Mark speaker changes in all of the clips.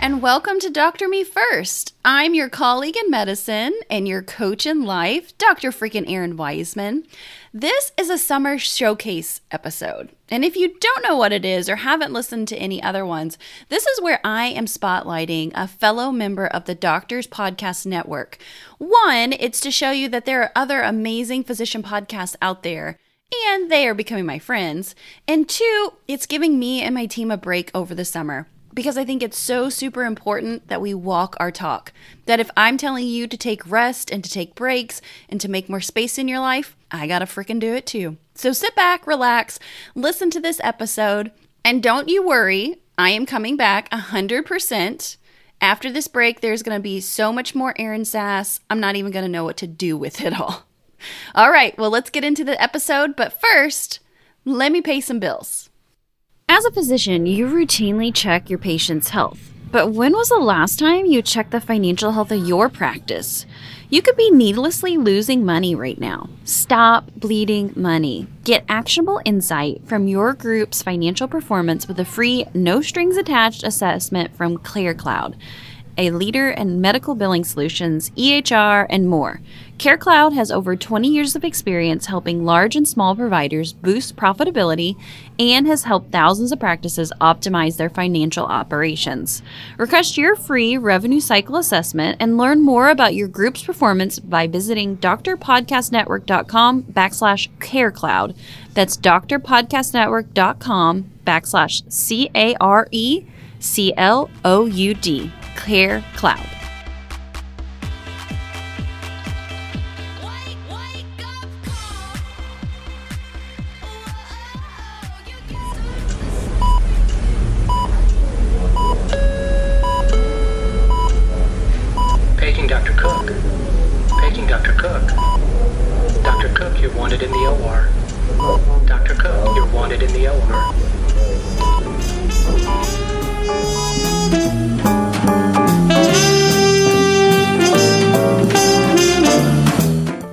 Speaker 1: and welcome to Doctor Me First. I'm your colleague in medicine and your coach in life, Dr. freaking Errin Weisman. This is a summer showcase episode. And if you don't know what it is or haven't listened to any other ones, this is where I am spotlighting a fellow member of the Doctors Podcast Network. One, it's to show you that there are other amazing physician podcasts out there and they are becoming my friends. And two, it's giving me and my team a break over the summer because I think it's so super important that we walk our talk. That if I'm telling you to take rest and to take breaks and to make more space in your life, I gotta freaking do it too. So sit back, relax, listen to this episode, and don't you worry, I am coming back 100%. After this break, there's gonna be so much more Errin Sass, I'm not even gonna know what to do with it all. All right, well, let's get into the episode, but first, let me pay some bills. As a physician, you routinely check your patient's health. But when was the last time you checked the financial health of your practice? You could be needlessly losing money right now. Stop bleeding money. Get actionable insight from your group's financial performance with a free, no strings attached assessment from CareCloud a leader in medical billing solutions, EHR, and more. CareCloud has over 20 years of experience helping large and small providers boost profitability and has helped thousands of practices optimize their financial operations. Request your free revenue cycle assessment and learn more about your group's performance by visiting drpodcastnetwork.com backslash carecloud. That's drpodcastnetwork.com backslash C-A-R-E-C-L-O-U-D. Clear Cloud.
Speaker 2: Dr. Cook. Dr. Cook, you're wanted in the OR. Dr. Cook, you're wanted in the OR.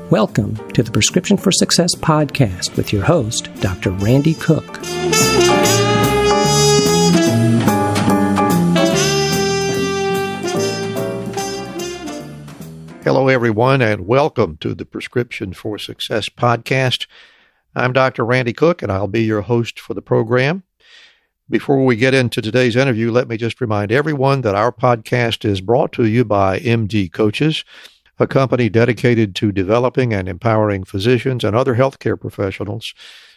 Speaker 3: Welcome to the Prescription for Success podcast with your host, Dr. Randy Cook.
Speaker 4: Everyone, and welcome to the Prescription for Success podcast. I'm Dr. Randy Cook, and I'll be your host for the program. Before we get into today's interview, let me just remind everyone that our podcast is brought to you by MD Coaches a company dedicated to developing and empowering physicians and other healthcare professionals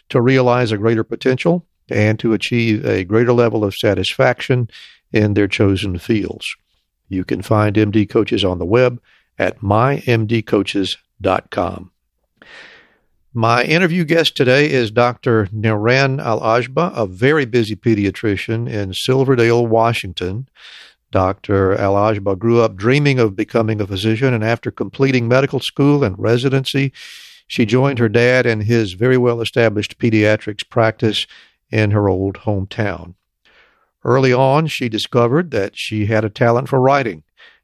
Speaker 4: to realize a greater potential and to achieve a greater level of satisfaction in their chosen fields. You can find MD Coaches on the web at mymdcoaches.com. My interview guest today is Dr. Niran Al-Agba, a very busy pediatrician in Silverdale, Washington. Dr. Al-Agba grew up dreaming of becoming a physician, and after completing medical school and residency, she joined her dad in his very well established pediatrics practice in her old hometown. Early on, she discovered that she had a talent for writing,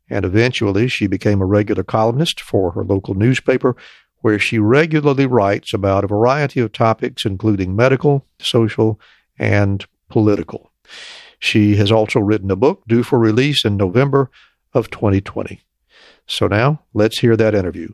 Speaker 4: and eventually she became a regular columnist for her local newspaper, where she regularly writes about a variety of topics, including medical, social, and political. She has also written a book due for release in November of 2020. So now let's hear that interview.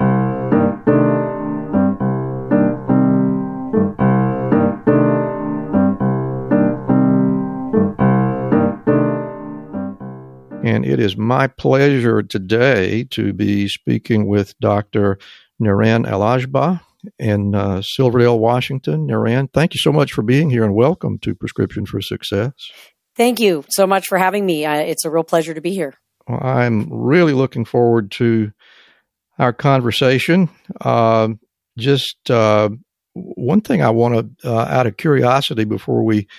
Speaker 4: And it is my pleasure today to be speaking with Dr. Niran Al-Agba in uh, Silverdale, Washington. Niran, thank you so much for being here and welcome to Prescription for Success.
Speaker 5: Thank you so much for having me. Uh, it's a real pleasure to be here.
Speaker 4: Well, I'm really looking forward to our conversation. Uh, just uh, one thing I want to, uh, out of curiosity, before we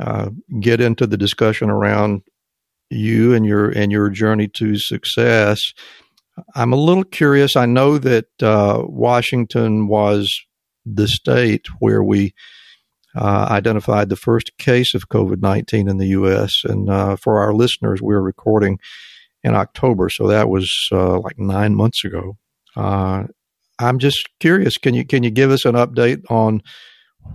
Speaker 4: uh, get into the discussion around you and your and your journey to success, I'm a little curious. I know that uh, Washington was the state where we uh, identified the first case of COVID 19 in the U.S. And uh, for our listeners, we are recording in October, so that was uh, like nine months ago. Uh, I'm just curious. Can you can you give us an update on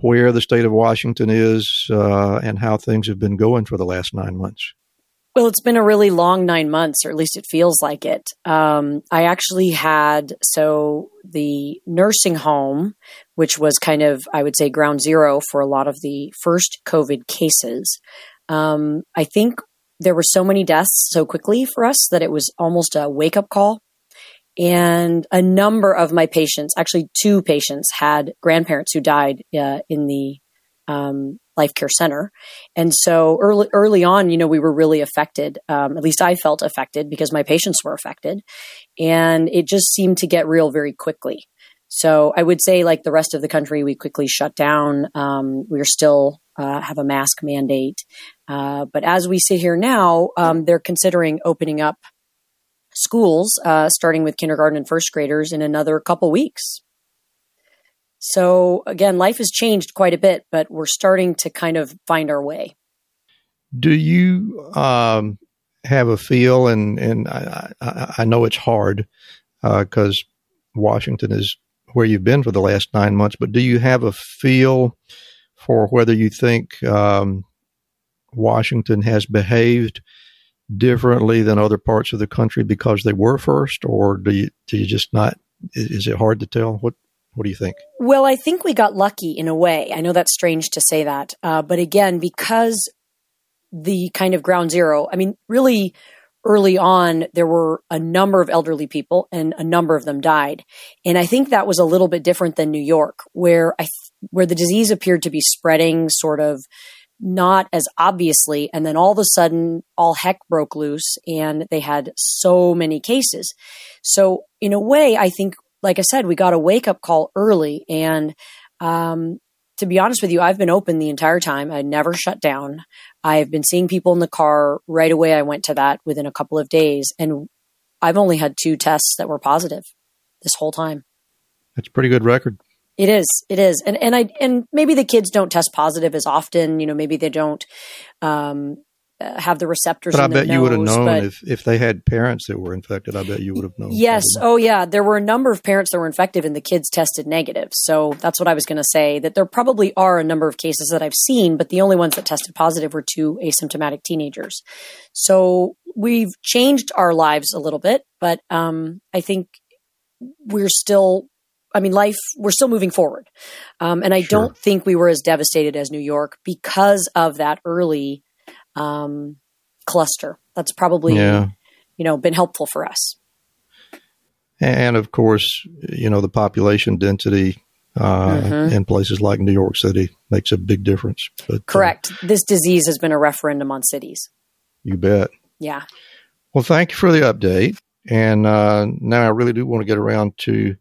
Speaker 4: where the state of Washington is uh, and how things have been going for the last nine months?
Speaker 5: Well, it's been a really long nine months, or at least it feels like it. Um, I actually had, so the nursing home, which was kind of, I would say, ground zero for a lot of the first COVID cases. Um, I think there were so many deaths so quickly for us that it was almost a wake up call. And a number of my patients, actually two patients, had grandparents who died uh, in the um, life care center. And so early, early on, you know, we were really affected. Um, at least I felt affected because my patients were affected and it just seemed to get real very quickly. So I would say like the rest of the country, we quickly shut down. Um, we're still, uh, have a mask mandate. Uh, but as we sit here now, um, they're considering opening up schools, uh, starting with kindergarten and first graders in another couple weeks. So again, life has changed quite a bit, but we're starting to kind of find our way.
Speaker 4: Do you um, have a feel, and and I, I, I know it's hard because uh, Washington is where you've been for the last nine months, but do you have a feel for whether you think um, Washington has behaved differently than other parts of the country because they were first, or do you do you just not? Is it hard to tell? What what do you think?
Speaker 5: Well, I think we got lucky in a way. I know that's strange to say that. Uh, but again, because the kind of ground zero, I mean, really early on, there were a number of elderly people and a number of them died. And I think that was a little bit different than New York, where I, where the disease appeared to be spreading sort of not as obviously. And then all of a sudden, all heck broke loose and they had so many cases. So in a way, I think like I said, we got a wake up call early. And um, to be honest with you, I've been open the entire time. I never shut down. I've been seeing people in the car right away. I went to that within a couple of days. And I've only had two tests that were positive this whole time.
Speaker 4: That's a pretty good record.
Speaker 5: It is. It is. And and I and maybe the kids don't test positive as often. You know, maybe they don't um, have the receptors.
Speaker 4: But I
Speaker 5: bet
Speaker 4: nose, you would have known if, if they had parents that were infected. I bet you would have known.
Speaker 5: Yes. Oh, yeah. There were a number of parents that were infected, and the kids tested negative. So that's what I was going to say. That there probably are a number of cases that I've seen, but the only ones that tested positive were two asymptomatic teenagers. So we've changed our lives a little bit, but um, I think we're still I mean, life, we're still moving forward. Um, and I sure. don't think we were as devastated as New York because of that early um, cluster. That's probably yeah. you know been helpful for us.
Speaker 4: And of course, you know the population density uh, mm-hmm. in places like New York City makes a big difference.
Speaker 5: But, uh, Correct. Uh, this disease has been a referendum on cities.
Speaker 4: You bet.
Speaker 5: Yeah.
Speaker 4: Well, thank you for the update. And uh, now I really do want to get around to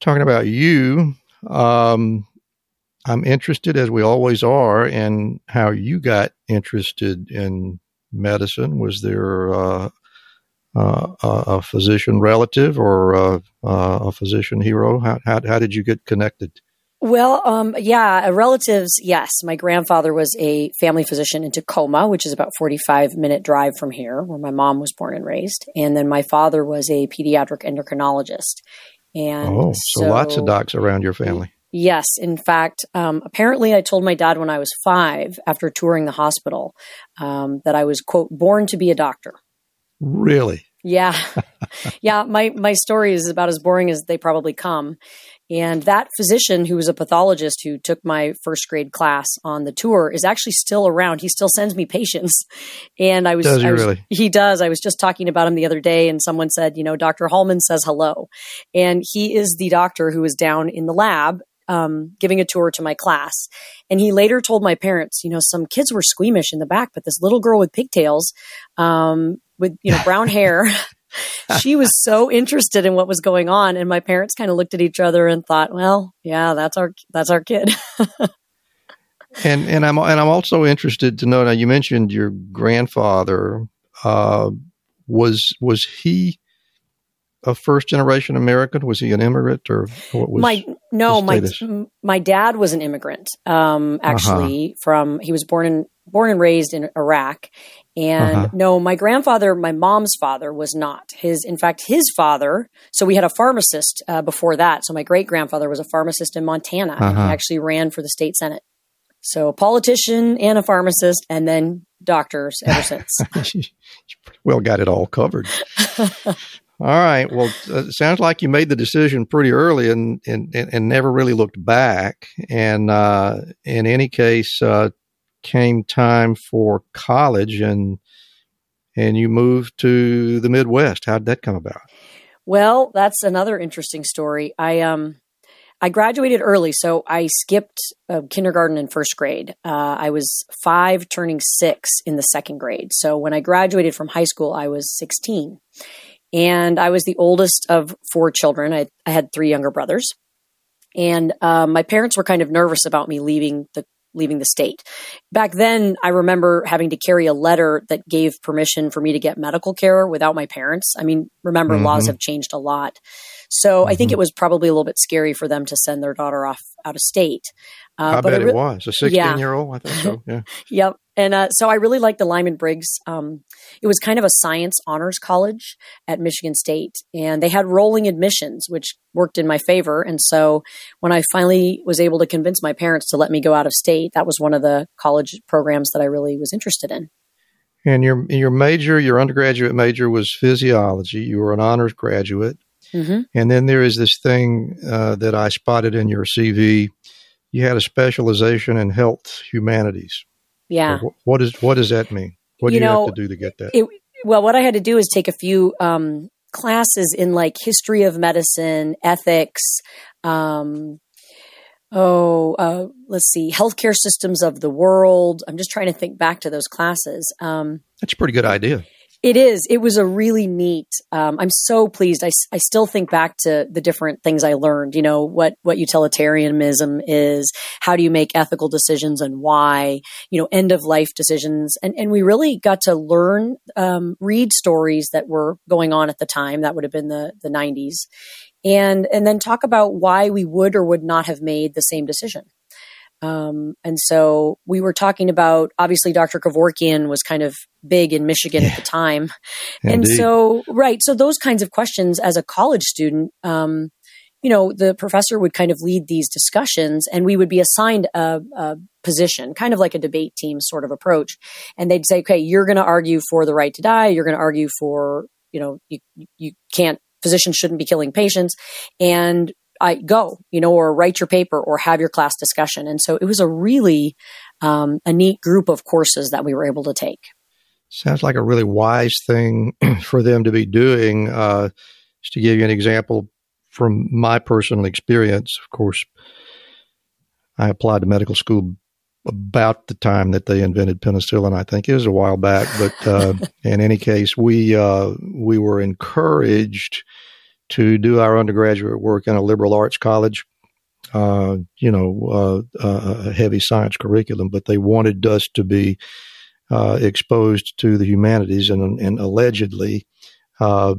Speaker 4: talking about you. Um, I'm interested, as we always are, in how you got interested in medicine. Was there uh, uh, a physician relative or uh, a physician hero? How, how, how, did you get connected?
Speaker 5: Well, um, yeah, relatives, yes. My grandfather was a family physician in Tacoma, which is about 45 minute drive from here, where my mom was born and raised. And then my father was a pediatric endocrinologist. And
Speaker 4: oh, so, so lots of docs around your family.
Speaker 5: Yes. In fact, um, apparently I told my dad when I was five after touring the hospital um, that I was, quote, born to be a doctor.
Speaker 4: Really?
Speaker 5: Yeah. yeah. My, my story is about as boring as they probably come. And that physician who was a pathologist who took my first grade class on the tour is actually still around. He still sends me patients. And I was,
Speaker 4: does he
Speaker 5: I
Speaker 4: was, really?
Speaker 5: He does. I was just talking about him the other day and someone said, you know, Dr. Hallman says hello. And he is the doctor who is down in the lab um, giving a tour to my class. And he later told my parents, you know, some kids were squeamish in the back, but this little girl with pigtails, um, with, you know, brown hair, she was so interested in what was going on. And my parents kind of looked at each other and thought, well, yeah, that's our, that's our kid.
Speaker 4: and, and I'm, and I'm also interested to know, now you mentioned your grandfather, uh, was, was he, a first generation American? Was he an immigrant or what was
Speaker 5: my no my my dad was an immigrant. Um, uh-huh. actually, uh-huh. from he was born in born and raised in Iraq, and uh-huh. no, my grandfather, my mom's father, was not. His in fact, his father. So we had a pharmacist uh, before that. So my great grandfather was a pharmacist in Montana. Uh-huh. He actually ran for the state senate. So a politician and a pharmacist, and then doctors ever since.
Speaker 4: well got it all covered. all right. Well, uh, it sounds like you made the decision pretty early and and, and never really looked back. And uh, in any case, uh, came time for college and and you moved to the Midwest. How did that come about?
Speaker 5: Well, that's another interesting story. I um I graduated early, so I skipped uh, kindergarten and first grade. Uh, I was five, turning six in the second grade. So when I graduated from high school, I was 16. And I was the oldest of four children. I, I had three younger brothers. And um, my parents were kind of nervous about me leaving the leaving the state. Back then, I remember having to carry a letter that gave permission for me to get medical care without my parents. I mean, remember, mm-hmm. laws have changed a lot. So mm-hmm. I think mm-hmm. it was probably a little bit scary for them to send their daughter off out of state.
Speaker 4: Uh, I bet it, re- it, was a 16 yeah. year old. I think so. Yeah.
Speaker 5: yep. And uh, so I really liked the Lyman Briggs. Um, it was kind of a science honors college at Michigan State, and they had rolling admissions, which worked in my favor. And so when I finally was able to convince my parents to let me go out of state, that was one of the college programs that I really was interested in.
Speaker 4: And your your major, your undergraduate major was physiology. You were an honors graduate. Mm-hmm. And then there is this thing uh, that I spotted in your CV. You had a specialization in health humanities.
Speaker 5: Yeah.
Speaker 4: So what does what does that mean? What do you, you know, have to do to get that? It,
Speaker 5: well, what I had to do is take a few um, classes in like history of medicine, ethics. Um, oh, uh, let's see, healthcare systems of the world. I'm just trying to think back to those classes. Um,
Speaker 4: That's a pretty good idea.
Speaker 5: It is. It was a really neat. Um, I'm so pleased. I, I still think back to the different things I learned. You know what what utilitarianism is. How do you make ethical decisions and why? You know, end of life decisions. And and we really got to learn, um, read stories that were going on at the time. That would have been the the 90s, and and then talk about why we would or would not have made the same decision. Um, and so we were talking about obviously Dr. Kevorkian was kind of big in Michigan at the time. and so, right. So those kinds of questions as a college student, um, you know, the professor would kind of lead these discussions and we would be assigned a, a position, kind of like a debate team sort of approach. And they'd say, okay, you're going to argue for the right to die. You're going to argue for, you know, you, you can't physicians shouldn't be killing patients. And I go, you know, or write your paper or have your class discussion. And so it was a really um, a neat group of courses that we were able to take.
Speaker 4: Sounds like a really wise thing for them to be doing. Uh, just to give you an example from my personal experience, of course, I applied to medical school about the time that they invented penicillin. I think it was a while back, but uh, in any case, we uh, we were encouraged to do our undergraduate work in a liberal arts college. Uh, you know, uh, uh, a heavy science curriculum, but they wanted us to be uh, exposed to the humanities, and, and allegedly, uh,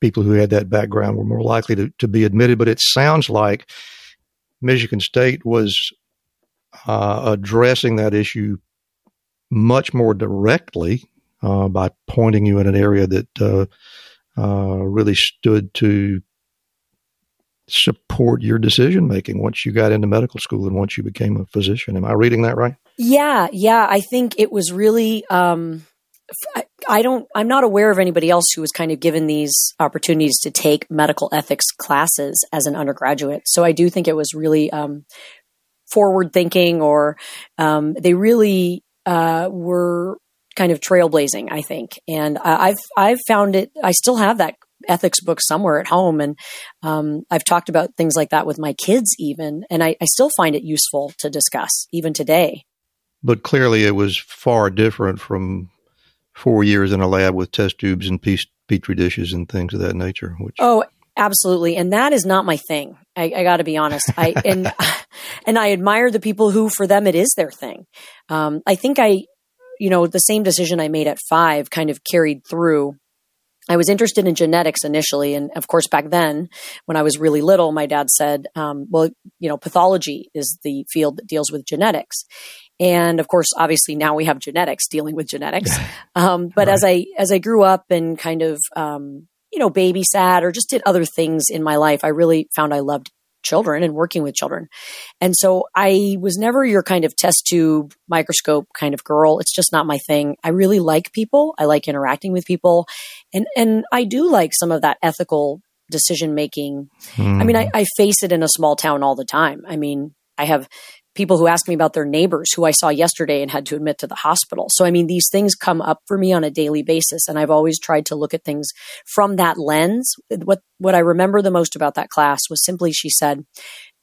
Speaker 4: people who had that background were more likely to, to be admitted. But it sounds like Michigan State was addressing that issue much more directly by pointing you in an area that uh, really stood to support your decision making once you got into medical school and once you became a physician. Am I reading that right?
Speaker 5: Yeah, yeah. I think it was really. Um, I don't. I'm not aware of anybody else who was kind of given these opportunities to take medical ethics classes as an undergraduate. So I do think it was really um, forward thinking, or um, they really uh, were kind of trailblazing, I think. And I've, I've found it, I still have that ethics book somewhere at home. And um, I've talked about things like that with my kids, even. And I, I still find it useful to discuss, even today.
Speaker 4: But clearly, it was far different from four years in a lab with test tubes and petri dishes and things of that nature. Which
Speaker 5: oh, absolutely, and that is not my thing. I, I got to be honest. I and and I admire the people who, for them, it is their thing. Um, I think I you know, the same decision I made at five kind of carried through. I was interested in genetics initially. And of course, back then, when I was really little, my dad said, um, well, you know, pathology is the field that deals with genetics. And of course, obviously now we have genetics dealing with genetics. Um, but right. as I, as I grew up and kind of, um, you know, babysat or just did other things in my life, I really found I loved children and working with children. And so I was never your kind of test tube microscope kind of girl. It's just not my thing. I really like people. I like interacting with people. And, and I do like some of that ethical decision making. Mm. I mean, I, I face it in a small town all the time. I mean, I have people who ask me about their neighbors who I saw yesterday and had to admit to the hospital. So, I mean, these things come up for me on a daily basis. And I've always tried to look at things from that lens. What, what I remember the most about that class was simply she said,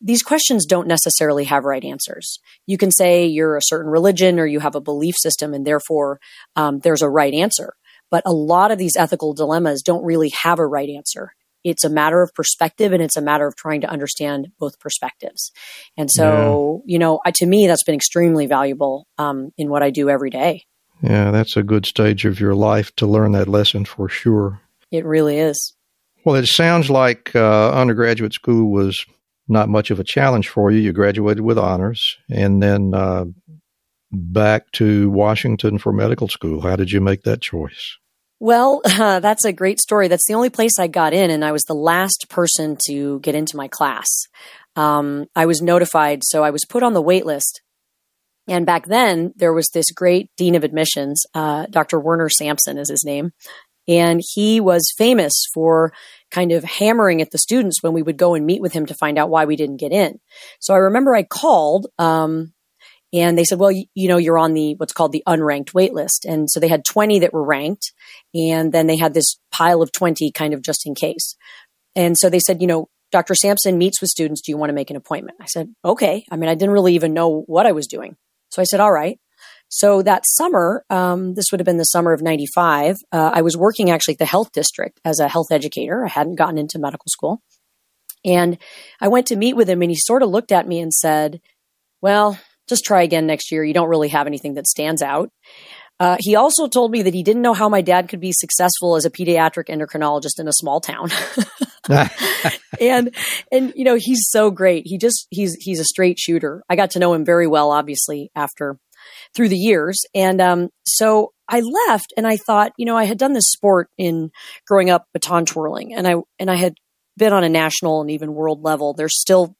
Speaker 5: these questions don't necessarily have right answers. You can say you're a certain religion or you have a belief system and therefore um, there's a right answer. But a lot of these ethical dilemmas don't really have a right answer it's a matter of perspective and it's a matter of trying to understand both perspectives. And so, yeah. you know, I, to me, that's been extremely valuable um, in what I do every day.
Speaker 4: Yeah, that's a good stage of your life to learn that lesson for sure.
Speaker 5: It really is.
Speaker 4: Well, it sounds like uh, undergraduate school was not much of a challenge for you. You graduated with honors and then uh, back to Washington for medical school. How did you make that choice?
Speaker 5: Well, uh, that's a great story. That's the only place I got in, and I was the last person to get into my class. Um, I was notified, so I was put on the wait list. And back then, there was this great dean of admissions, uh, Dr. Werner Sampson is his name. And he was famous for kind of hammering at the students when we would go and meet with him to find out why we didn't get in. So I remember I called, um, and they said, well, you, you, know, you're on the, what's called the unranked wait list. And so they had 20 that were ranked. And then they had this pile of 20 kind of just in case. And so they said, you know, Dr. Sampson meets with students. Do you want to make an appointment? I said, okay. I mean, I didn't really even know what I was doing. So I said, all right. So that summer, um, this would have been the summer of 95, uh, I was working actually at the health district as a health educator. I hadn't gotten into medical school. And I went to meet with him and he sort of looked at me and said, well, just try again next year. You don't really have anything that stands out. Uh, he also told me that he didn't know how my dad could be successful as a pediatric endocrinologist in a small town. and and you know he's so great. He just he's he's a straight shooter. I got to know him very well, obviously after through the years, and um, so I left and I thought, you know, I had done this sport in growing up baton twirling, and I and I had been on a national and even world level. There's still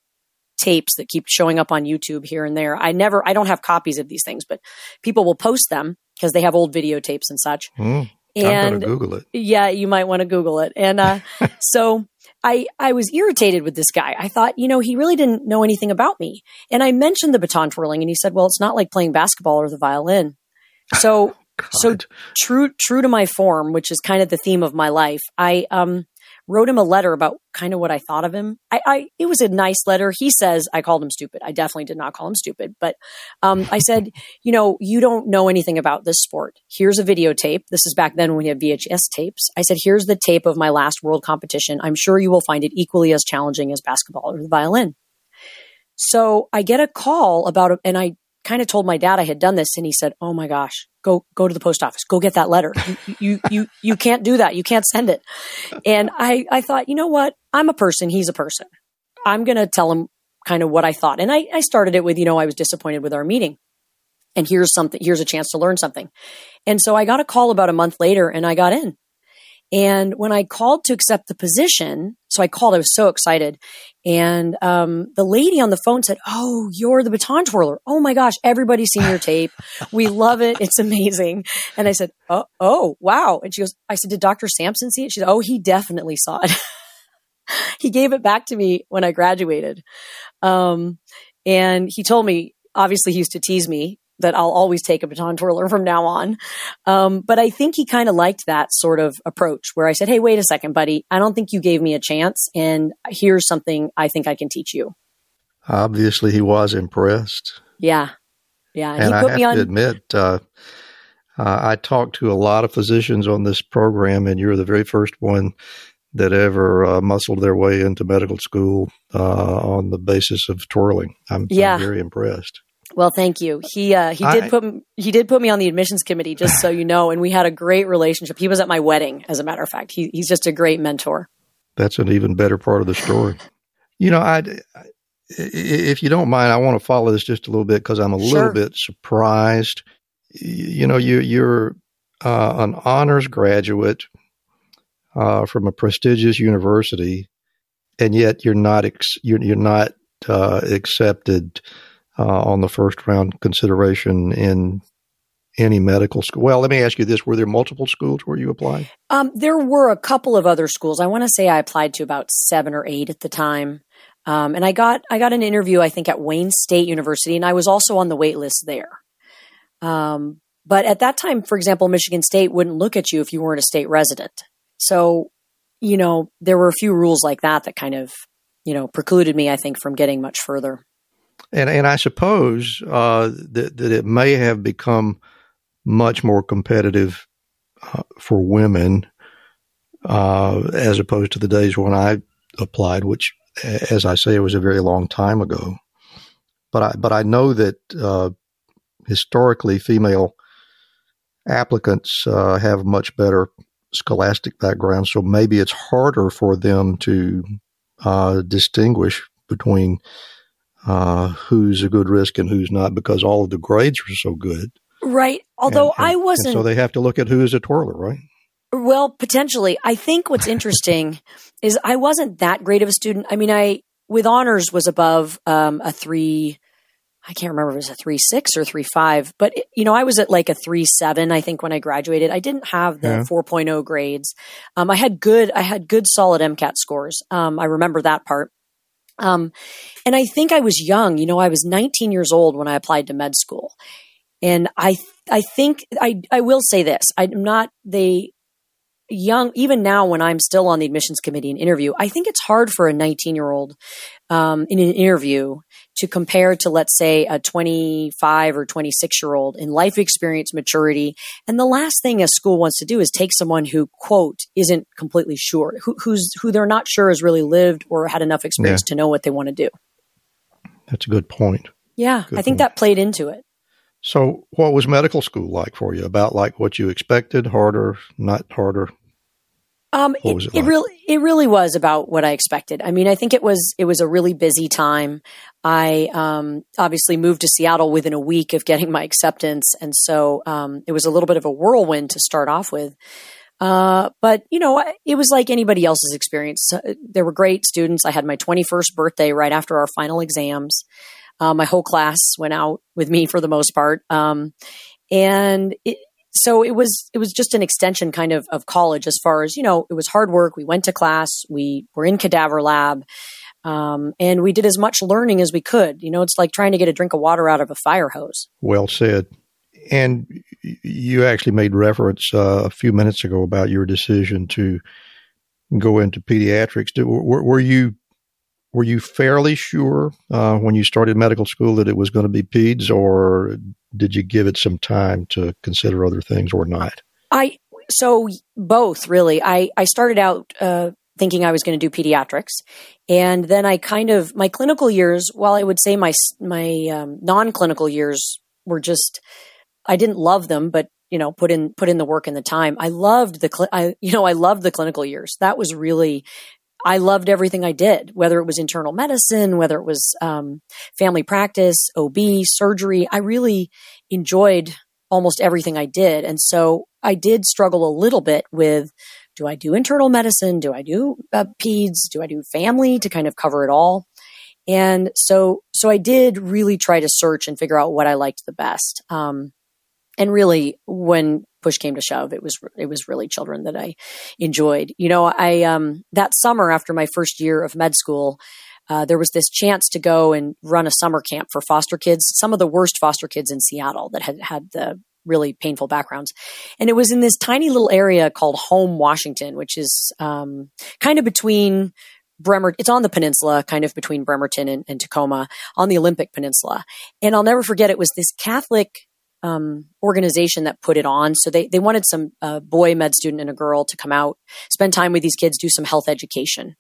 Speaker 5: tapes that keep showing up on YouTube here and there. I never, I don't have copies of these things, but people will post them because they have old videotapes and such.
Speaker 4: Mm, and Google it.
Speaker 5: Yeah, you might want to Google it. And uh, so I, I was irritated with this guy. I thought, you know, he really didn't know anything about me. And I mentioned the baton twirling, and he said, "Well, it's not like playing basketball or the violin." So, so true, true to my form, which is kind of the theme of my life. I um wrote him a letter about kind of what I thought of him. I, I, it was a nice letter. He says I called him stupid. I definitely did not call him stupid, but um, I said, you know, you don't know anything about this sport. Here's a videotape. This is back then when we had VHS tapes. I said, here's the tape of my last world competition. I'm sure you will find it equally as challenging as basketball or the violin. So I get a call about and I kind of told my dad I had done this, and he said, "Oh my gosh, go go to the post office, go get that letter. You you you, you can't do that. You can't send it." And I I thought, you know what? I'm a person. He's a person. I'm going to tell him kind of what I thought, and I I started it with, you know, I was disappointed with our meeting, and here's something. Here's a chance to learn something. And so I got a call about a month later, and I got in. And when I called to accept the position, so I called, I was so excited. And um, the lady on the phone said, Oh, you're the baton twirler. Oh my gosh, everybody's seen your tape. We love it. It's amazing. And I said, Oh, oh wow. And she goes, I said, Did Dr. Sampson see it? She said, Oh, he definitely saw it. he gave it back to me when I graduated. Um, and he told me, obviously, he used to tease me that I'll always take a baton twirler from now on. Um, but I think he kind of liked that sort of approach where I said, Hey, wait a second, buddy. I don't think you gave me a chance. And here's something I think I can teach you.
Speaker 4: Obviously, he was impressed.
Speaker 5: Yeah. Yeah.
Speaker 4: And, and I have on- to admit, uh, uh, I talked to a lot of physicians on this program, and you're the very first one that ever uh, muscled their way into medical school uh, on the basis of twirling. I'm, yeah. I'm very impressed.
Speaker 5: Well, thank you. He uh, he did I, put he did put me on the admissions committee, just so you know, and we had a great relationship. He was at my wedding, as a matter of fact. He, he's just a great mentor.
Speaker 4: That's an even better part of the story. you know, I, if you don't mind, I want to follow this just a little bit because I'm a sure. little bit surprised. You know, you you're uh, an honors graduate uh, from a prestigious university, and yet you're not ex- you're, you're not uh, accepted uh, on the first round consideration in any medical school. Well, let me ask you this: Were there multiple schools where you applied?
Speaker 5: Um, there were a couple of other schools. I want to say I applied to about seven or eight at the time. Um, and I got I got an interview, I think, at Wayne State University, and I was also on the wait list there. Um, but at that time, for example, Michigan State wouldn't look at you if you weren't a state resident. So, you know, there were a few rules like that that kind of, you know, precluded me, I think, from getting much further.
Speaker 4: And and I suppose uh, that that it may have become much more competitive uh, for women uh, as opposed to the days when I applied, which as I say, it was a very long time ago. But I, but I know that uh, historically, female applicants uh, have much better scholastic backgrounds, so maybe it's harder for them to uh, distinguish between uh, who's a good risk and who's not because all of the grades are so good.
Speaker 5: Right. Although and, and, I wasn't.
Speaker 4: so they have to look at who is a twirler, right?
Speaker 5: Well, potentially. I think what's interesting is I wasn't that great of a student. I mean, I with honors was above um, a three. I can't remember if it was a three six or three five, but it, you know, I was at like a three seven. I think when I graduated, I didn't have the yeah. 4.0 grades. Um, I had good, I had good solid MCAT scores. Um, I remember that part. Um, and I think I was young. You know, I was 19 years old when I applied to med school, and I, I think I, I will say this. I'm not. They young, even now when I'm still on the admissions committee and interview, I think it's hard for a 19 year old um, in an interview to compare to, let's say, a 25 or 26 year old in life experience, maturity. And the last thing a school wants to do is take someone who, quote, isn't completely sure, who, who's, who they're not sure has really lived or had enough experience yeah. to know what they want to do.
Speaker 4: That's a good point.
Speaker 5: Yeah,
Speaker 4: good
Speaker 5: I think point. that played into it.
Speaker 4: So, what was medical school like for you? About like what you expected, harder, not harder?
Speaker 5: Um, it, it, like? it, really, it really was about what I expected. I mean, I think it was, it was a really busy time. I, um, obviously moved to Seattle within a week of getting my acceptance. And so, um, it was a little bit of a whirlwind to start off with. Uh, but you know, it was like anybody else's experience. There were great students. I had my 21st birthday right after our final exams. Uh, my whole class went out with me for the most part. Um, and it, so it was it was just an extension kind of of college as far as you know it was hard work. We went to class. We were in cadaver lab um, and we did as much learning as we could. You know it's like trying to get a drink of water out of a fire hose.
Speaker 4: Well said. And you actually made reference uh, a few minutes ago about your decision to go into pediatrics. Were, were you were you fairly sure uh, when you started medical school that it was going to be peds, or did you give it some time to consider other things, or not?
Speaker 5: I so both really. I I started out uh, thinking I was going to do pediatrics, and then I kind of my clinical years. While I would say my my um, non clinical years were just I didn't love them, but you know put in put in the work and the time. I loved the cl- I you know I loved the clinical years. That was really I loved everything I did, whether it was internal medicine, whether it was um, family practice, OB, surgery. I really enjoyed almost everything I did. And so I did struggle a little bit with do I do internal medicine? Do I do uh, peds? Do I do family to kind of cover it all? And so, so I did really try to search and figure out what I liked the best. Um, and really, when push came to shove, it was it was really children that I enjoyed. You know, I um, that summer after my first year of med school, uh, there was this chance to go and run a summer camp for foster kids, some of the worst foster kids in Seattle that had had the really painful backgrounds. And it was in this tiny little area called Home, Washington, which is um, kind of between Bremer. It's on the peninsula, kind of between Bremerton and, and Tacoma on the Olympic Peninsula. And I'll never forget it was this Catholic um, organization that put it on. So they, they wanted some uh, boy med student and a girl to come out, spend time with these kids, do some health education.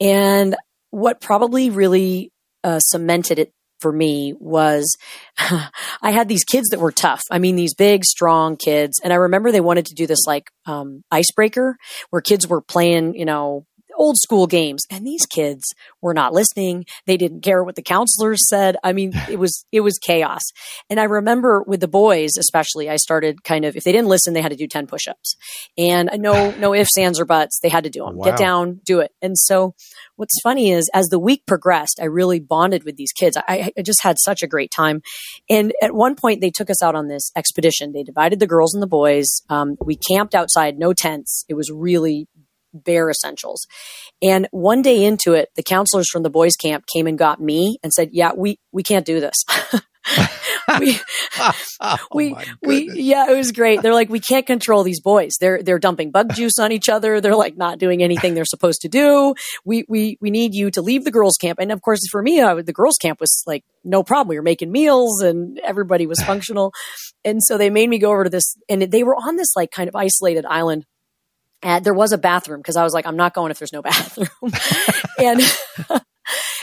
Speaker 5: And what probably really uh, cemented it for me was I had these kids that were tough. I mean, these big, strong kids. And I remember they wanted to do this like um, icebreaker where kids were playing, you know, old school games. And these kids were not listening. They didn't care what the counselors said. I mean, it was, it was chaos. And I remember with the boys, especially, I started kind of, if they didn't listen, they had to do 10 push-ups and no, no ifs, ands or buts. They had to do them.
Speaker 4: Wow.
Speaker 5: Get down, do it. And so what's funny is as the week progressed, I really bonded with these kids. I, I just had such a great time. And at one point they took us out on this expedition. They divided the girls and the boys. Um, we camped outside, no tents. It was really bare essentials. And one day into it, the counselors from the boys camp came and got me and said, yeah, we, we can't do this. we,
Speaker 4: Oh,
Speaker 5: we, we, yeah, it was great. They're like, we can't control these boys. They're, they're dumping bug juice on each other. They're like not doing anything they're supposed to do. We, we, we need you to leave the girls camp. And of course, for me, I, the girls camp was like, no problem. We were making meals and everybody was functional. and so they made me go over to this and they were on this like kind of isolated island. And there was a bathroom because I was like, I'm not going if there's no bathroom. and,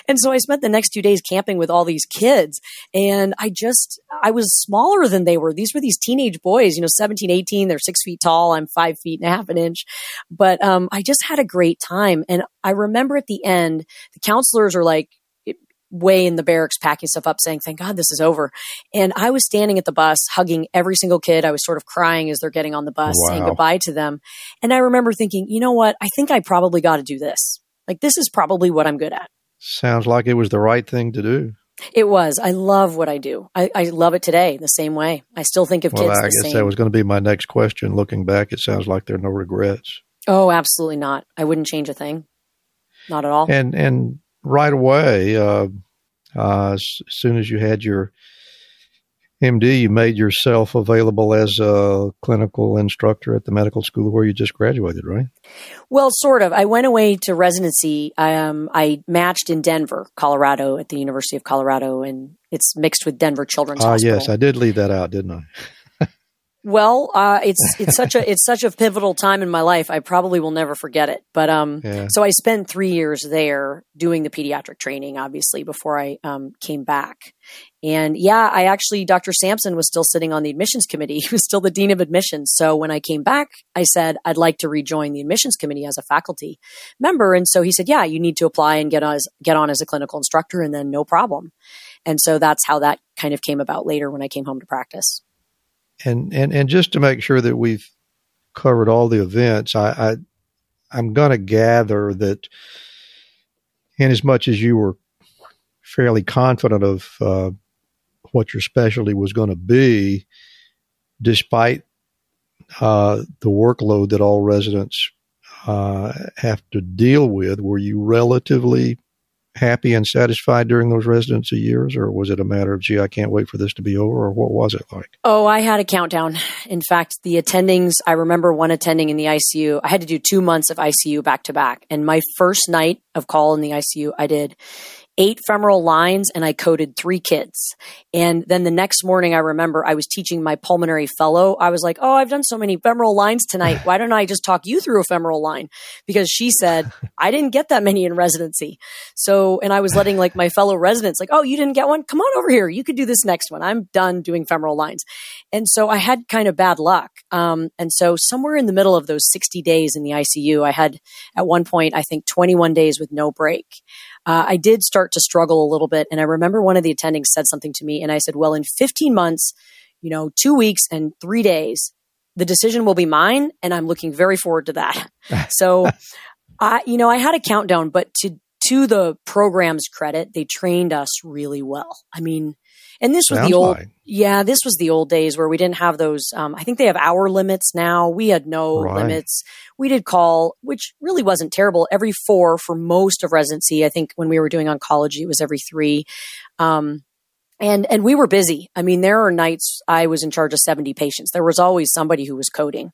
Speaker 5: and so I spent the next two days camping with all these kids and I just, I was smaller than they were. These were these teenage boys, you know, 17, 18, they're six feet tall. I'm five feet and a half an inch, but, um, I just had a great time. And I remember at the end, the counselors are like, way in the barracks packing stuff up saying thank god this is over. And i was standing at the bus hugging every single kid. I was sort of crying as they're getting on the bus saying goodbye to them. And i remember thinking you know what? I think i probably got to do this. Like this is probably what i'm good at.
Speaker 4: Sounds like it was the right thing to do.
Speaker 5: it was. I love what i do. I, I love it today the same way. I still think of
Speaker 4: Well,
Speaker 5: kids
Speaker 4: I guess
Speaker 5: same.
Speaker 4: that was going to be my next question. Looking back, it sounds like there are no regrets.
Speaker 5: oh absolutely not. I wouldn't change a thing. Not at all.
Speaker 4: And and right away, uh, uh, as soon as you had your MD, you made yourself available as a clinical instructor at the medical school where you just graduated, right?
Speaker 5: Well, sort of. I went away to residency. Um, I matched in Denver, Colorado, at the University of Colorado, and it's mixed with Denver Children's
Speaker 4: Ah,
Speaker 5: Hospital.
Speaker 4: yes, I did leave that out, didn't I?
Speaker 5: Well, uh, it's it's such a it's such a pivotal time in my life. I probably will never forget it. But um,
Speaker 4: Yeah.
Speaker 5: so I spent three years there doing the pediatric training, obviously, before I um, came back. And yeah, I actually, Dr. Sampson was still sitting on the admissions committee. He was still the dean of admissions. So when I came back, I said, I'd like to rejoin the admissions committee as a faculty member. And so he said, yeah, you need to apply and get on as, get on as a clinical instructor and then no problem. And so that's how that kind of came about later when I came home to practice.
Speaker 4: And and and just to make sure that we've covered all the events, I, I I'm going to gather that, in as much as you were fairly confident of uh, what your specialty was going to be, despite uh, the workload that all residents uh, have to deal with, were you relatively happy and satisfied during those residency years, or was it a matter of, gee, I can't wait for this to be over, or what was it like?
Speaker 5: Oh, I had a countdown. In fact, the attendings, I remember one attending in the ICU. I had to do two months of ICU back to back. And my first night of call in the ICU, I did eight femoral lines and I coded three kids. And then the next morning, I remember I was teaching my pulmonary fellow. I was like, Oh, I've done so many femoral lines tonight. Why don't I just talk you through a femoral line? Because she said, I didn't get that many in residency. So, and I was letting like my fellow residents like, Oh, you didn't get one? Come on over here. You could do this next one. I'm done doing femoral lines. And so I had kind of bad luck. Um, and so somewhere in the middle of those 60 days in the ICU, I had at one point, I think 21 days with no break. Uh, I did start to struggle a little bit. And I remember one of the attendings said something to me and I said, well, in 15 months, you know, two weeks and three days, the decision will be mine. And I'm looking very forward to that. so I, you know, I had a countdown, but to, to the program's credit, they trained us really well. I mean, and this was
Speaker 4: Sounds
Speaker 5: the old,
Speaker 4: like.
Speaker 5: yeah, this was the old days where we didn't have those. Um, I think they have hour limits now. We had no
Speaker 4: Right.
Speaker 5: limits. We did call, which really wasn't terrible. Every four for most of residency. I think when we were doing oncology, it was every three. Um, and and we were busy. I mean, there are nights I was in charge of seventy patients. There was always somebody who was coding,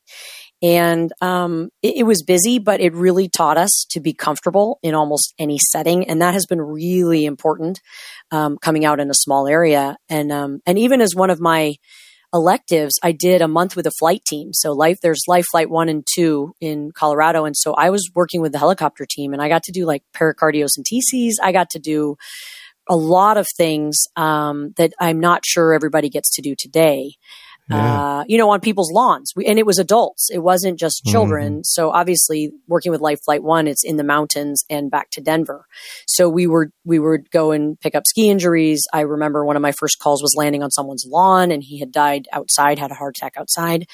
Speaker 5: and um, it, it was busy, but it really taught us to be comfortable in almost any setting, and that has been really important um, coming out in a small area. And um, and even as one of my electives, I did a month with a flight team. So life, there's life flight one and two in Colorado. And so I was working with the helicopter team and I got to do like pericardiocenteses. I got to do a lot of things, um, that I'm not sure everybody gets to do today. Yeah. uh, you know, on people's lawns. We, and it was adults. It wasn't just mm-hmm. children. Mm-hmm. So obviously working with Life Flight One, it's in the mountains and back to Denver. So we were, we would go and pick up ski injuries. I remember one of my first calls was landing on someone's lawn and he had died outside, had a heart attack outside.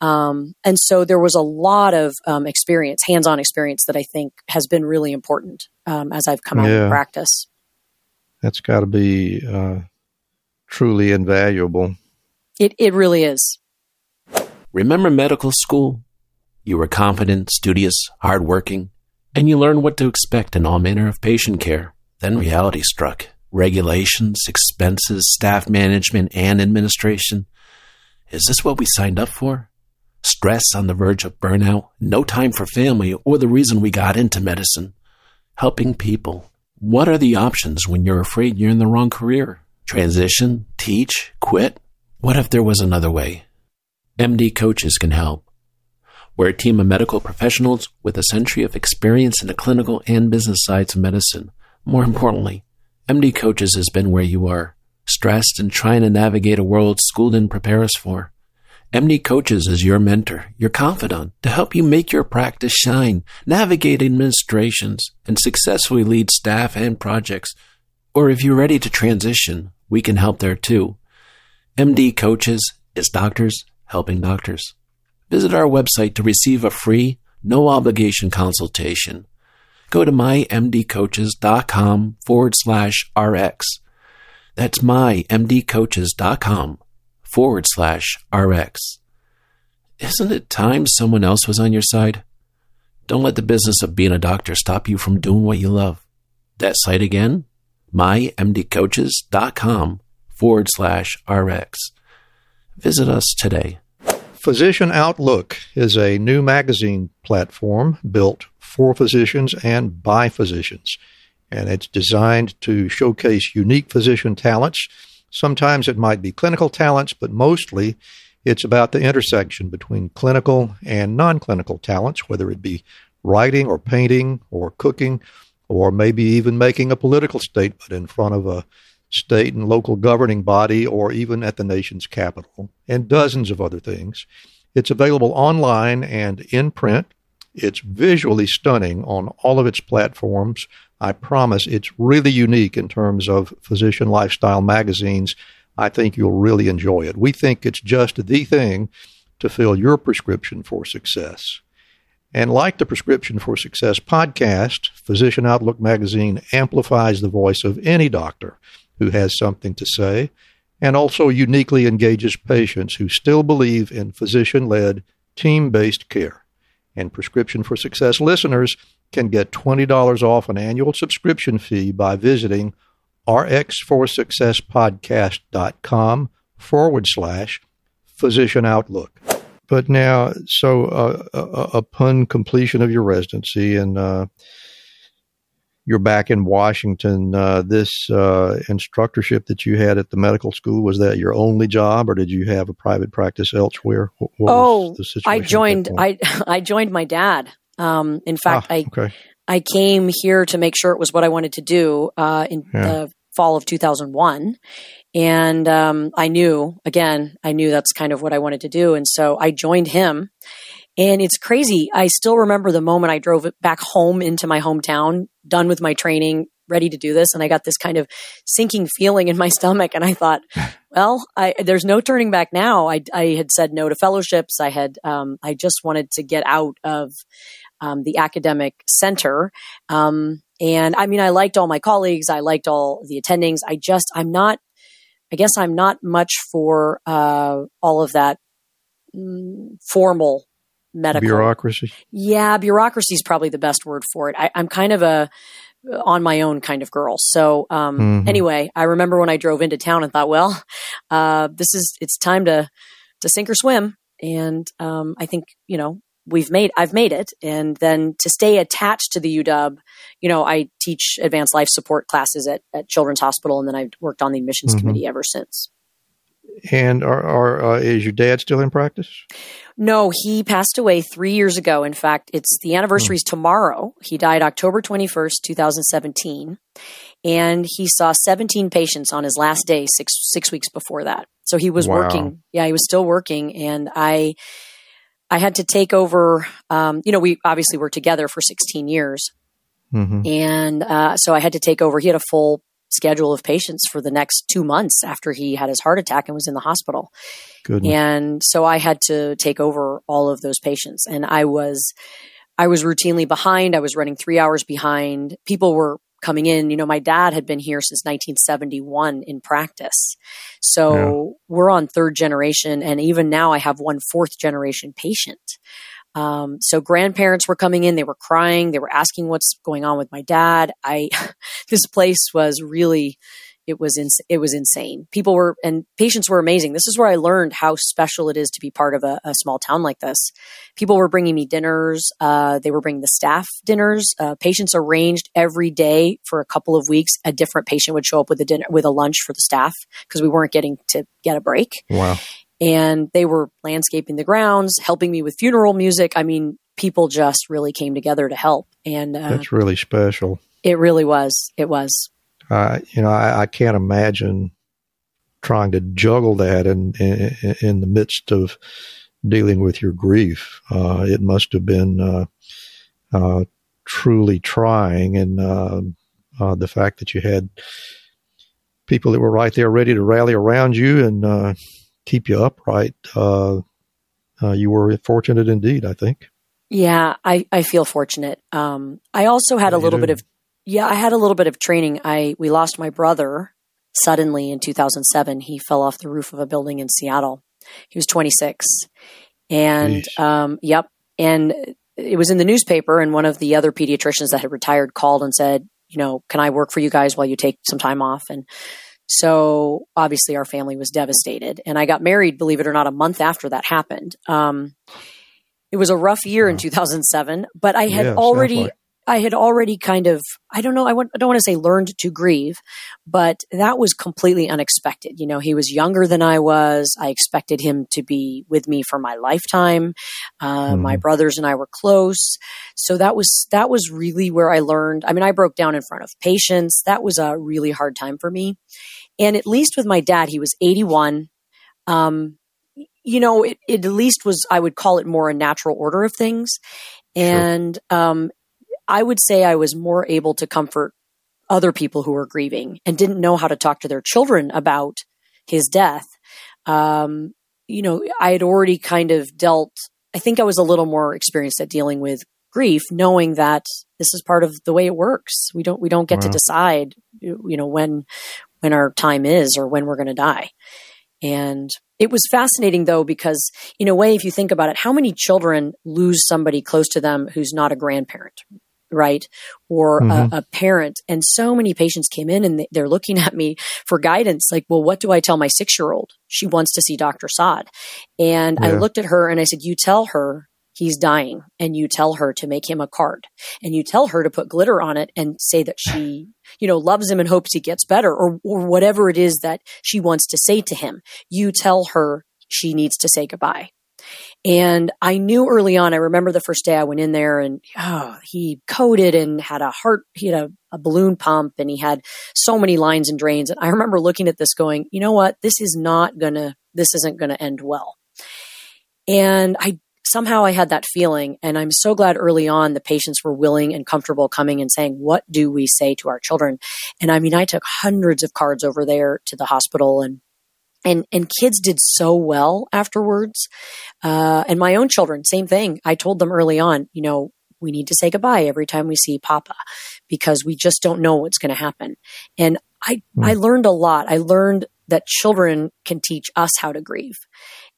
Speaker 5: Um, and so there was a lot of um, experience, hands-on experience that I think has been really important um, as I've come out yeah. of practice.
Speaker 4: That's got to be uh, truly invaluable.
Speaker 5: It it really is.
Speaker 6: Remember medical school? You were confident, studious, hardworking, and you learned what to expect in all manner of patient care. Then reality struck. Regulations, expenses, staff management, and administration. Is this what we signed up for? stress on the verge of burnout, no time for family, or the reason we got into medicine. Helping people. What are the options when you're afraid you're in the wrong career? Transition, teach, quit? What if there was another way? MD coaches can help. We're a team of medical professionals with a century of experience in the clinical and business sides of medicine. More importantly, MD Coaches has been where you are, stressed and trying to navigate a world school didn't prepare us for. MD Coaches is your mentor, your confidant to help you make your practice shine, navigate administrations, and successfully lead staff and projects. Or if you're ready to transition, we can help there too. MD Coaches is doctors helping doctors. Visit our website to receive a free, no obligation consultation. Go to mymdcoaches.com forward slash RX. That's mymdcoaches.com forward slash RX. Isn't it time someone else was on your side? Don't let the business of being a doctor stop you from doing what you love. That site again, mymdcoaches.com forward slash RX. Visit us today.
Speaker 4: Physician Outlook is a new magazine platform built for physicians and by physicians, and it's designed to showcase unique physician talents Sometimes it might be clinical talents, but mostly it's about the intersection between clinical and non clinical talents, whether it be writing or painting or cooking or maybe even making a political statement in front of a state and local governing body or even at the nation's capital, and dozens of other things. It's available online and in print. It's visually stunning on all of its platforms I promise it's really unique in terms of physician lifestyle magazines. I think you'll really enjoy it. We think it's just the thing to fill your prescription for success. And like the Prescription for Success podcast, Physician Outlook magazine amplifies the voice of any doctor who has something to say and also uniquely engages patients who still believe in physician led, team based care. And Prescription for Success listeners can get $20 off an annual subscription fee by visiting rx4successpodcast.com forward slash physician outlook. But now, so uh, uh, upon completion of your residency and uh, you're back in Washington, uh, this uh, instructorship that you had at the medical school, was that your only job or did you have a private practice elsewhere?
Speaker 5: What, what oh, I joined, I, I joined my dad um, in fact, ah, I okay. I came here to make sure it was what I wanted to do uh, in yeah. the fall of 2001, and um, I knew again, I knew that's kind of what I wanted to do, and so I joined him. And it's crazy. I still remember the moment I drove back home into my hometown, done with my training, ready to do this, and I got this kind of sinking feeling in my stomach, and I thought, well, I, there's no turning back now. I, I had said no to fellowships. I had, um, I just wanted to get out of um, the academic center. Um, and I mean, I liked all my colleagues. I liked all the attendings. I just, I'm not, I guess I'm not much for uh, all of that mm, formal medical
Speaker 4: bureaucracy.
Speaker 5: Yeah, bureaucracy is probably the best word for it. I, am kind of a on my own kind of girl. So um, mm-hmm. anyway, I remember when I drove into town and thought, well, uh, this is it's time to to sink or swim. And um, I think you know we've made I've made it and then to stay attached to the UW you know I teach advanced life support classes at, at Children's Hospital and then I've worked on the admissions mm-hmm. committee ever since
Speaker 4: and are, are uh, is your dad still in practice
Speaker 5: no he passed away 3 years ago in fact it's the anniversary is mm. tomorrow he died October 21st 2017 and he saw 17 patients on his last day, six six weeks before that. So he was
Speaker 4: Wow.
Speaker 5: working. Yeah, he was still working, and I I had to take over. Um, you know, we obviously were together for 16 years,
Speaker 4: hmm
Speaker 5: and uh, so I had to take over. He had a full schedule of patients for the next two months after he had his heart attack and was in the hospital.
Speaker 4: Goodness.
Speaker 5: And so I had to take over all of those patients. And I was, I was routinely behind. I was running three hours behind. People were coming in. You know, my dad had been here since 1971 in practice. So
Speaker 4: Yeah.
Speaker 5: we're on third generation. And even now I have one fourth generation patient. Um, so grandparents were coming in. They were crying. They were asking what's going on with my dad. I, this place was really, it was it was insane. People were and patients were amazing. This is where I learned how special it is to be part of a, a small town like this. People were bringing me dinners. Uh, they were bringing the staff dinners. Uh, patients arranged every day for a couple of weeks. A different patient would show up with a dinner with a lunch for the staff because we weren't getting to get a break.
Speaker 4: wow.
Speaker 5: And they were landscaping the grounds, helping me with funeral music. I mean, people just really came together to help, and uh,
Speaker 4: That's really special.
Speaker 5: it really was. It was.
Speaker 4: Uh, you know, I, I can't imagine trying to juggle that in, in in the midst of dealing with your grief. Uh, it must have been uh, uh, truly trying, and uh, uh, the fact that you had people that were right there, ready to rally around you and uh, keep you upright. Uh, uh, you were fortunate indeed, I think.
Speaker 5: Yeah, I, I feel fortunate. Um, I also had
Speaker 4: Yeah,
Speaker 5: a little bit of, yeah, I had a little bit of training. I, we lost my brother suddenly in 2007. He fell off the roof of a building in Seattle. He was 26. And, um, yep. And it was in the newspaper and one of the other pediatricians that had retired called and said, you know, can I work for you guys while you take some time off? And so obviously our family was devastated. And I got married, believe it or not, a month after that happened. Um, it was a rough year in 2007, but I had
Speaker 4: Yeah,
Speaker 5: already,
Speaker 4: like-
Speaker 5: I had already kind of, I don't know, I, want, I don't want to say learned to grieve, but that was completely unexpected. You know, he was younger than I was. I expected him to be with me for my lifetime. Uh, My
Speaker 4: Mhm.
Speaker 5: brothers and I were close. So that was, that was really where I learned. I mean, I broke down in front of patients. That was a really hard time for me. And at least with my dad, he was 81. Um, you know, it, it at least was, I would call it more a natural order of things. And, um, I would say I was more able to comfort other people who were grieving and didn't know how to talk to their children about his death. Um, you know, I had already kind of dealt, I think I was a little more experienced at dealing with grief, knowing that this is part of the way it works. We don't, we don't get to decide, you know, when, when our time is or when we're going to die. And it was fascinating though, because in a way, if you think about it, how many children lose somebody close to them who's not a grandparent? Right. Or
Speaker 4: Mhm.
Speaker 5: a, a parent. And so many patients came in and they- they're looking at me for guidance. Like, well, what do I tell my six year old? She wants to see Dr. Sod. And I looked at her and I said, you tell her he's dying and you tell her to make him a card and you tell her to put glitter on it and say that she, you know, loves him and hopes he gets better or, or whatever it is that she wants to say to him. You tell her she needs to say goodbye. And I knew early on, I remember the first day I went in there and oh, he coded and had a heart, he had a, a balloon pump and he had so many lines and drains. And I remember looking at this going, you know what? This is not gonna, this isn't gonna end well. And I somehow I had that feeling. And I'm so glad early on the patients were willing and comfortable coming and saying, what do we say to our children? And I mean, I took hundreds of cards over there to the hospital and and and kids did so well afterwards. Uh, and my own children, same thing. I told them early on, you know, we need to say goodbye every time we see Papa because we just don't know what's going to happen. And I
Speaker 4: Hmm.
Speaker 5: I learned a lot. I learned that children can teach us how to grieve.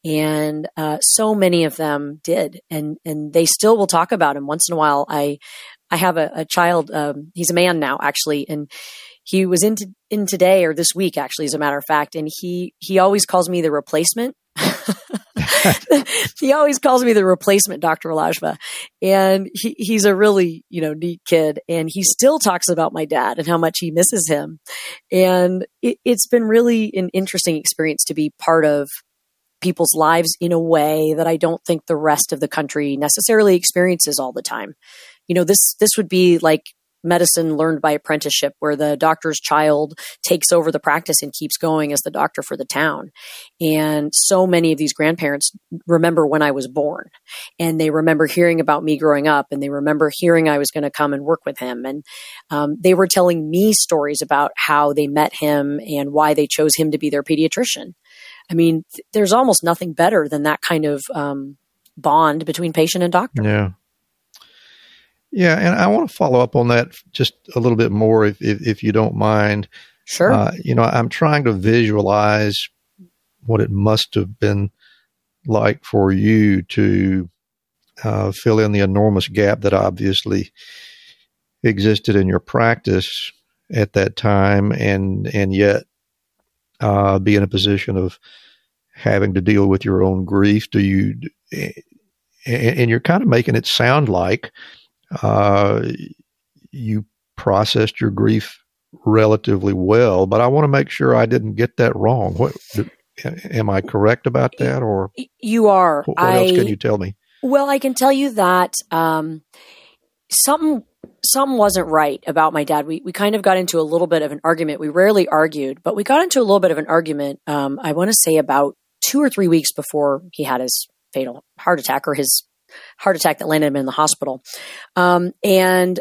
Speaker 5: And uh, so many of them did, and and they still will talk about him once in a while. I I have a, a child. Um, he's a man now, actually, and he was in, in today or this week, actually, as a matter of fact. And he he always calls me the replacement. he always calls me the replacement Dr. Al-Agba. And he, he's a really, you know, neat kid. And he still talks about my dad and how much he misses him. And it, it's been really an interesting experience to be part of people's lives in a way that I don't think the rest of the country necessarily experiences all the time. You know, this, this would be like medicine learned by apprenticeship where the doctor's child takes over the practice and keeps going as the doctor for the town. And so many of these grandparents remember when I was born and they remember hearing about me growing up and they remember hearing I was going to come and work with him. And um, they were telling me stories about how they met him and why they chose him to be their pediatrician. I mean, th- there's almost nothing better than that kind of um, bond between patient and doctor.
Speaker 4: Yeah. Yeah, and I want to follow up on that just a little bit more, if if, if you don't mind.
Speaker 5: Sure.
Speaker 4: Uh, you know, I'm trying to visualize what it must have been like for you to uh, fill in the enormous gap that obviously existed in your practice at that time, and and yet uh, be in a position of having to deal with your own grief. Do you? And you're kind of making it sound like uh, you processed your grief relatively well, but I want to make sure I didn't get that wrong. What am I correct about that, or
Speaker 5: you are?
Speaker 4: What, what else can you tell me?
Speaker 5: Well, I can tell you that um, something something wasn't right about my dad. We we kind of got into a little bit of an argument. We rarely argued, but we got into a little bit of an argument. Um, I want to say about two or three weeks before he had his fatal heart attack or his heart attack that landed him in the hospital. Um, and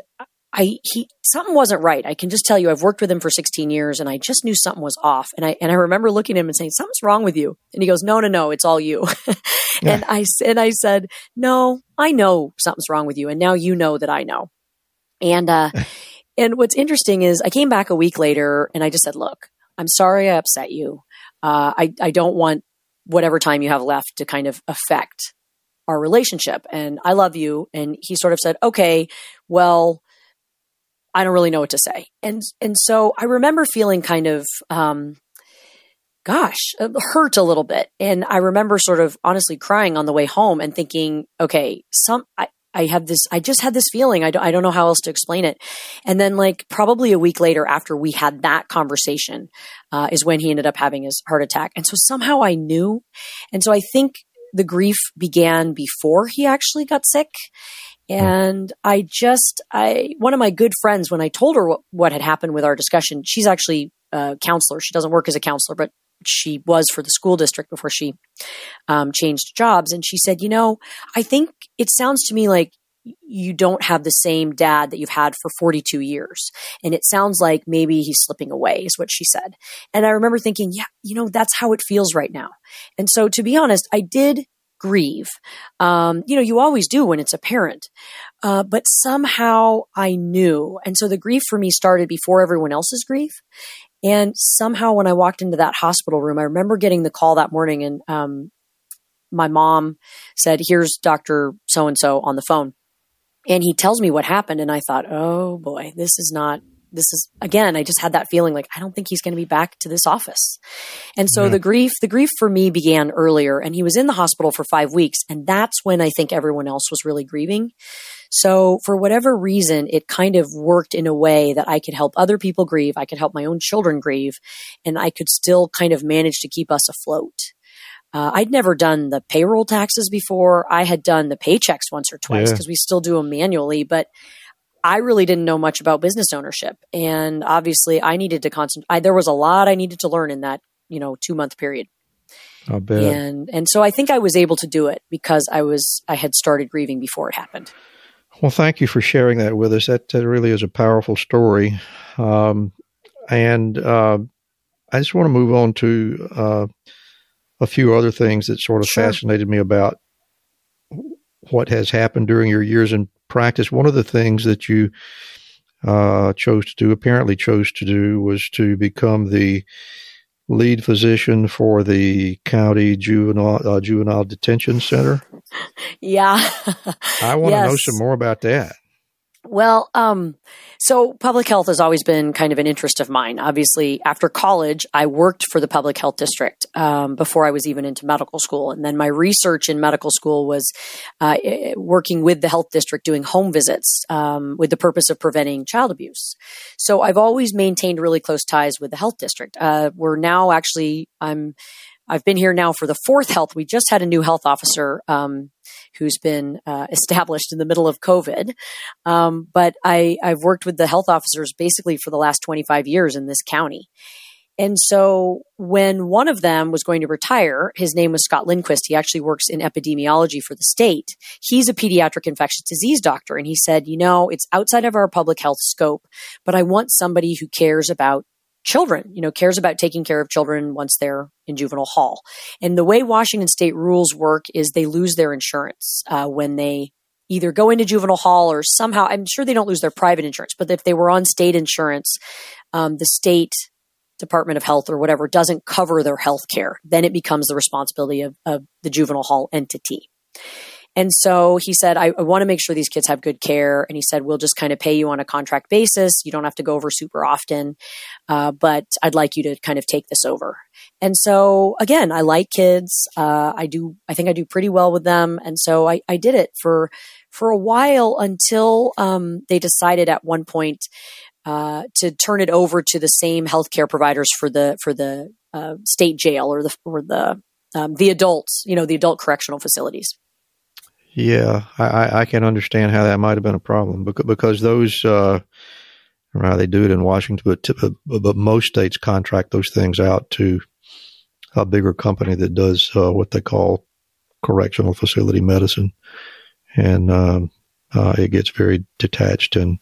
Speaker 5: I he something wasn't right. I can just tell you I've worked with him for 16 years and I just knew something was off. And I and I remember looking at him and saying something's wrong with you. And he goes, "No, no, no, it's all you." yeah. And I and I said, "No, I know something's wrong with you and now you know that I know." And uh and what's interesting is I came back a week later and I just said, "Look, I'm sorry I upset you. Uh I I don't want whatever time you have left to kind of affect our relationship and I love you. And he sort of said, okay, well, I don't really know what to say. And, and so I remember feeling kind of, um, gosh, uh, hurt a little bit. And I remember sort of honestly crying on the way home and thinking, okay, some, I, I have this, I just had this feeling. I don't, I don't know how else to explain it. And then like probably a week later after we had that conversation, uh, is when he ended up having his heart attack. And so somehow I knew. And so I think the grief began before he actually got sick. And I just, I, one of my good friends, when I told her what, what had happened with our discussion, she's actually a counselor. She doesn't work as a counselor, but she was for the school district before she um, changed jobs. And she said, you know, I think it sounds to me like you don't have the same dad that you've had for 42 years. And it sounds like maybe he's slipping away, is what she said. And I remember thinking, yeah, you know, that's how it feels right now. And so to be honest, I did grieve. Um, you know, you always do when it's a parent. Uh, but somehow I knew. And so the grief for me started before everyone else's grief. And somehow when I walked into that hospital room, I remember getting the call that morning and, um, my mom said, here's Dr. So and so on the phone and he tells me what happened and i thought oh boy this is not this is again i just had that feeling like i don't think he's going to be back to this office and so yeah. the grief the grief for me began earlier and he was in the hospital for 5 weeks and that's when i think everyone else was really grieving so for whatever reason it kind of worked in a way that i could help other people grieve i could help my own children grieve and i could still kind of manage to keep us afloat uh, I'd never done the payroll taxes before. I had done the paychecks once or twice because yeah. we still do them manually, but I really didn't know much about business ownership. And obviously I needed to concentrate. There was a lot I needed to learn in that, you know, two month period.
Speaker 4: Bet.
Speaker 5: And, and so I think I was able to do it because I was, I had started grieving before it happened.
Speaker 4: Well, thank you for sharing that with us. That, that really is a powerful story. Um, and, uh, I just want to move on to, uh, a few other things that sort of sure. fascinated me about what has happened during your years in practice. One of the things that you uh, chose to do, apparently chose to do, was to become the lead physician for the county juvenile uh, juvenile detention center.
Speaker 5: Yeah,
Speaker 4: I want yes. to know some more about that.
Speaker 5: Well, um, so public health has always been kind of an interest of mine. Obviously, after college, I worked for the public health district um, before I was even into medical school, and then my research in medical school was uh, working with the health district, doing home visits um, with the purpose of preventing child abuse. So I've always maintained really close ties with the health district. Uh, we're now actually I'm I've been here now for the fourth health. We just had a new health officer um, who's been uh, established in the middle of COVID. Um, but I, I've worked with the health officers basically for the last 25 years in this county. And so when one of them was going to retire, his name was Scott Lindquist. He actually works in epidemiology for the state. He's a pediatric infectious disease doctor. And he said, you know, it's outside of our public health scope, but I want somebody who cares about children, you know, cares about taking care of children once they're in juvenile hall. And the way Washington state rules work is they lose their insurance uh, when they either go into juvenile hall or somehow, I'm sure they don't lose their private insurance, but if they were on state insurance, um, the state Department of Health or whatever doesn't cover their health care, then it becomes the responsibility of, of the juvenile hall entity. And so he said, I, I want to make sure these kids have good care. And he said, we'll just kind of pay you on a contract basis. You don't have to go over super often. Uh, but I'd like you to kind of take this over. And so again, I like kids. Uh, I do, I think I do pretty well with them. And so I, I did it for, for a while until, um, they decided at one point uh, to turn it over to the same healthcare providers for the for the uh, state jail or the or the um, the adults, you know, the adult correctional facilities.
Speaker 4: Yeah, I, I can understand how that might have been a problem because, those, uh, right, they do it in Washington, but, but most states contract those things out to a bigger company that does uh, what they call correctional facility medicine, and um, uh, it gets very detached and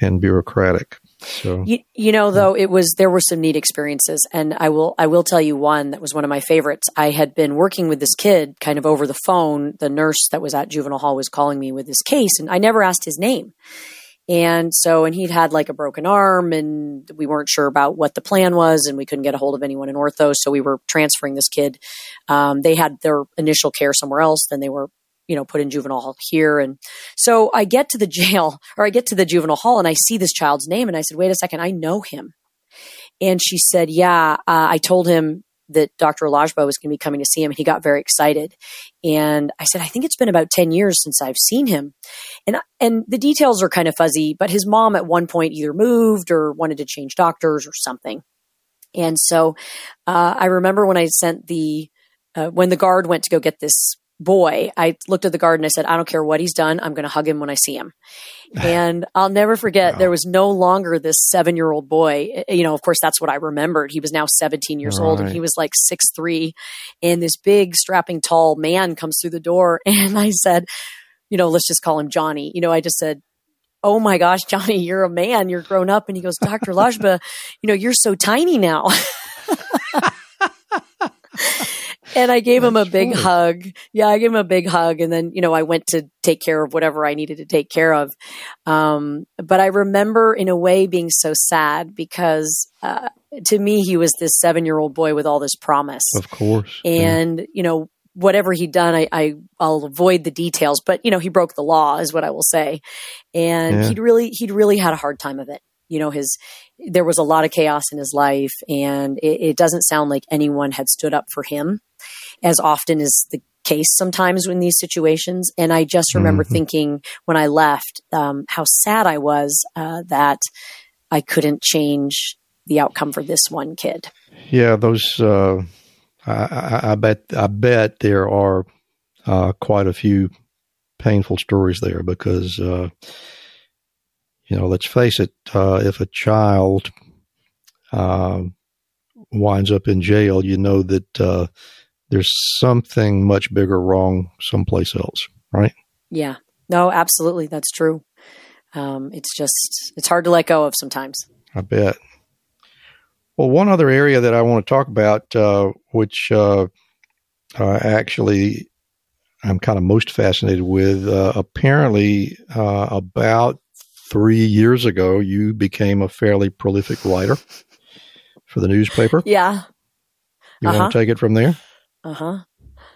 Speaker 4: and bureaucratic. So
Speaker 5: you, you know, though it was there were some neat experiences, and I will I will tell you one that was one of my favorites. I had been working with this kid kind of over the phone. The nurse that was at juvenile hall was calling me with this case, and I never asked his name. And so, and he'd had like a broken arm, and we weren't sure about what the plan was, and we couldn't get a hold of anyone in ortho. So we were transferring this kid. Um, they had their initial care somewhere else, then they were you know, put in juvenile hall here. And so I get to the jail or I get to the juvenile hall and I see this child's name and I said, wait a second, I know him. And she said, yeah, uh, I told him that Dr. Al-Agba was going to be coming to see him and he got very excited. And I said, I think it's been about 10 years since I've seen him. And, and the details are kind of fuzzy, but his mom at one point either moved or wanted to change doctors or something. And so, uh, I remember when I sent the, uh, when the guard went to go get this boy, I looked at the guard and I said, I don't care what he's done. I'm going to hug him when I see him. And I'll never forget, wow. there was no longer this seven year old boy. Eh, you know, of course, that's what I remembered. He was now 17 years right. old and he was like six three, And this big, strapping, tall man comes through the door. And I said, you know, let's just call him Johnny. You know, I just said, Oh my gosh, Johnny, you're a man. You're grown up. And he goes, Dr. Al-Agba, you know, you're so tiny now. And I gave him a big hug. Yeah, I gave him a big hug. And then, you know, I went to take care of whatever I needed to take care of. Um, but I remember in a way being so sad because, uh, to me, he was this seven year old boy with all this promise.
Speaker 4: Of course.
Speaker 5: And, yeah. you know, whatever he'd done, I, I, will avoid the details, but, you know, he broke the law is what I will say. And yeah. he'd really, he'd really had a hard time of it you know, his, there was a lot of chaos in his life and it, it doesn't sound like anyone had stood up for him as often is the case sometimes in these situations. And I just remember mm-hmm. thinking when I left, um, how sad I was, uh, that I couldn't change the outcome for this one kid.
Speaker 4: Yeah, those, uh, I, I, bet, I bet there are, uh, quite a few painful stories there because, uh, you know, let's face it, uh, if a child uh, winds up in jail, you know that uh, there's something much bigger wrong someplace else, right?
Speaker 5: Yeah. No, absolutely. That's true. Um, it's just, it's hard to let go of sometimes.
Speaker 4: I bet. Well, one other area that I want to talk about, uh, which uh, uh, actually I'm kind of most fascinated with, apparently about three years ago, you became a fairly prolific writer for the newspaper.
Speaker 5: Yeah.
Speaker 4: You uh-huh. want to take it from there?
Speaker 5: Uh huh.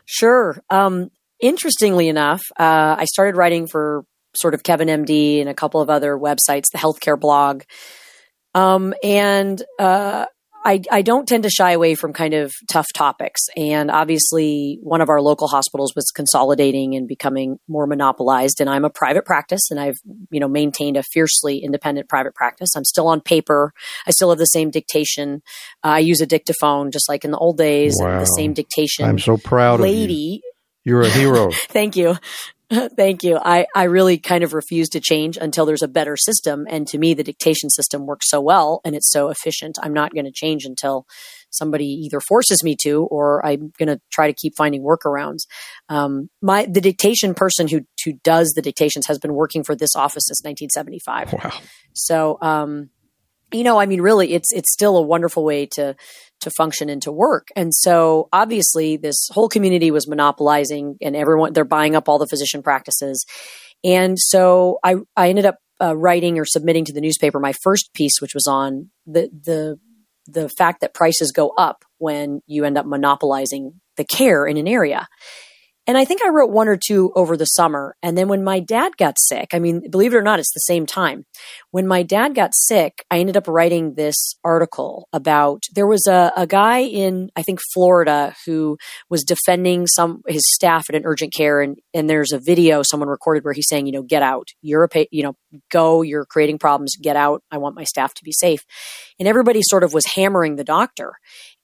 Speaker 5: Sure. Um, interestingly enough, uh, I started writing for sort of Kevin MD and a couple of other websites, the healthcare blog. Um, and uh, I, I don't tend to shy away from kind of tough topics. And obviously, one of our local hospitals was consolidating and becoming more monopolized. And I'm a private practice and I've, you know, maintained a fiercely independent private practice. I'm still on paper. I still have the same dictation. Uh, I use a dictaphone just like in the old days, wow. the same dictation.
Speaker 4: I'm so proud of
Speaker 5: lady.
Speaker 4: You're a hero.
Speaker 5: Thank you. Thank you. I, I really kind of refuse to change until there's a better system. And to me, the dictation system works so well and it's so efficient. I'm not going to change until somebody either forces me to or I'm going to try to keep finding workarounds. Um, my, the dictation person who, who does the dictations has been working for this office since 1975.
Speaker 4: Wow.
Speaker 5: So, um, you know, I mean, really, it's, it's still a wonderful way to, to function and to work. And so obviously this whole community was monopolizing and everyone, they're buying up all the physician practices. And so I, I ended up uh, writing or submitting to the newspaper my first piece, which was on the, the, the fact that prices go up when you end up monopolizing the care in an area. And I think I wrote one or two over the summer. And then when my dad got sick, I mean, believe it or not, it's the same time. When my dad got sick, I ended up writing this article about there was a, a guy in, I think, Florida who was defending some, his staff at an urgent care. And, and there's a video someone recorded where he's saying, you know, get out. You're a, pa- you know, go, you're creating problems, get out. I want my staff to be safe. And everybody sort of was hammering the doctor.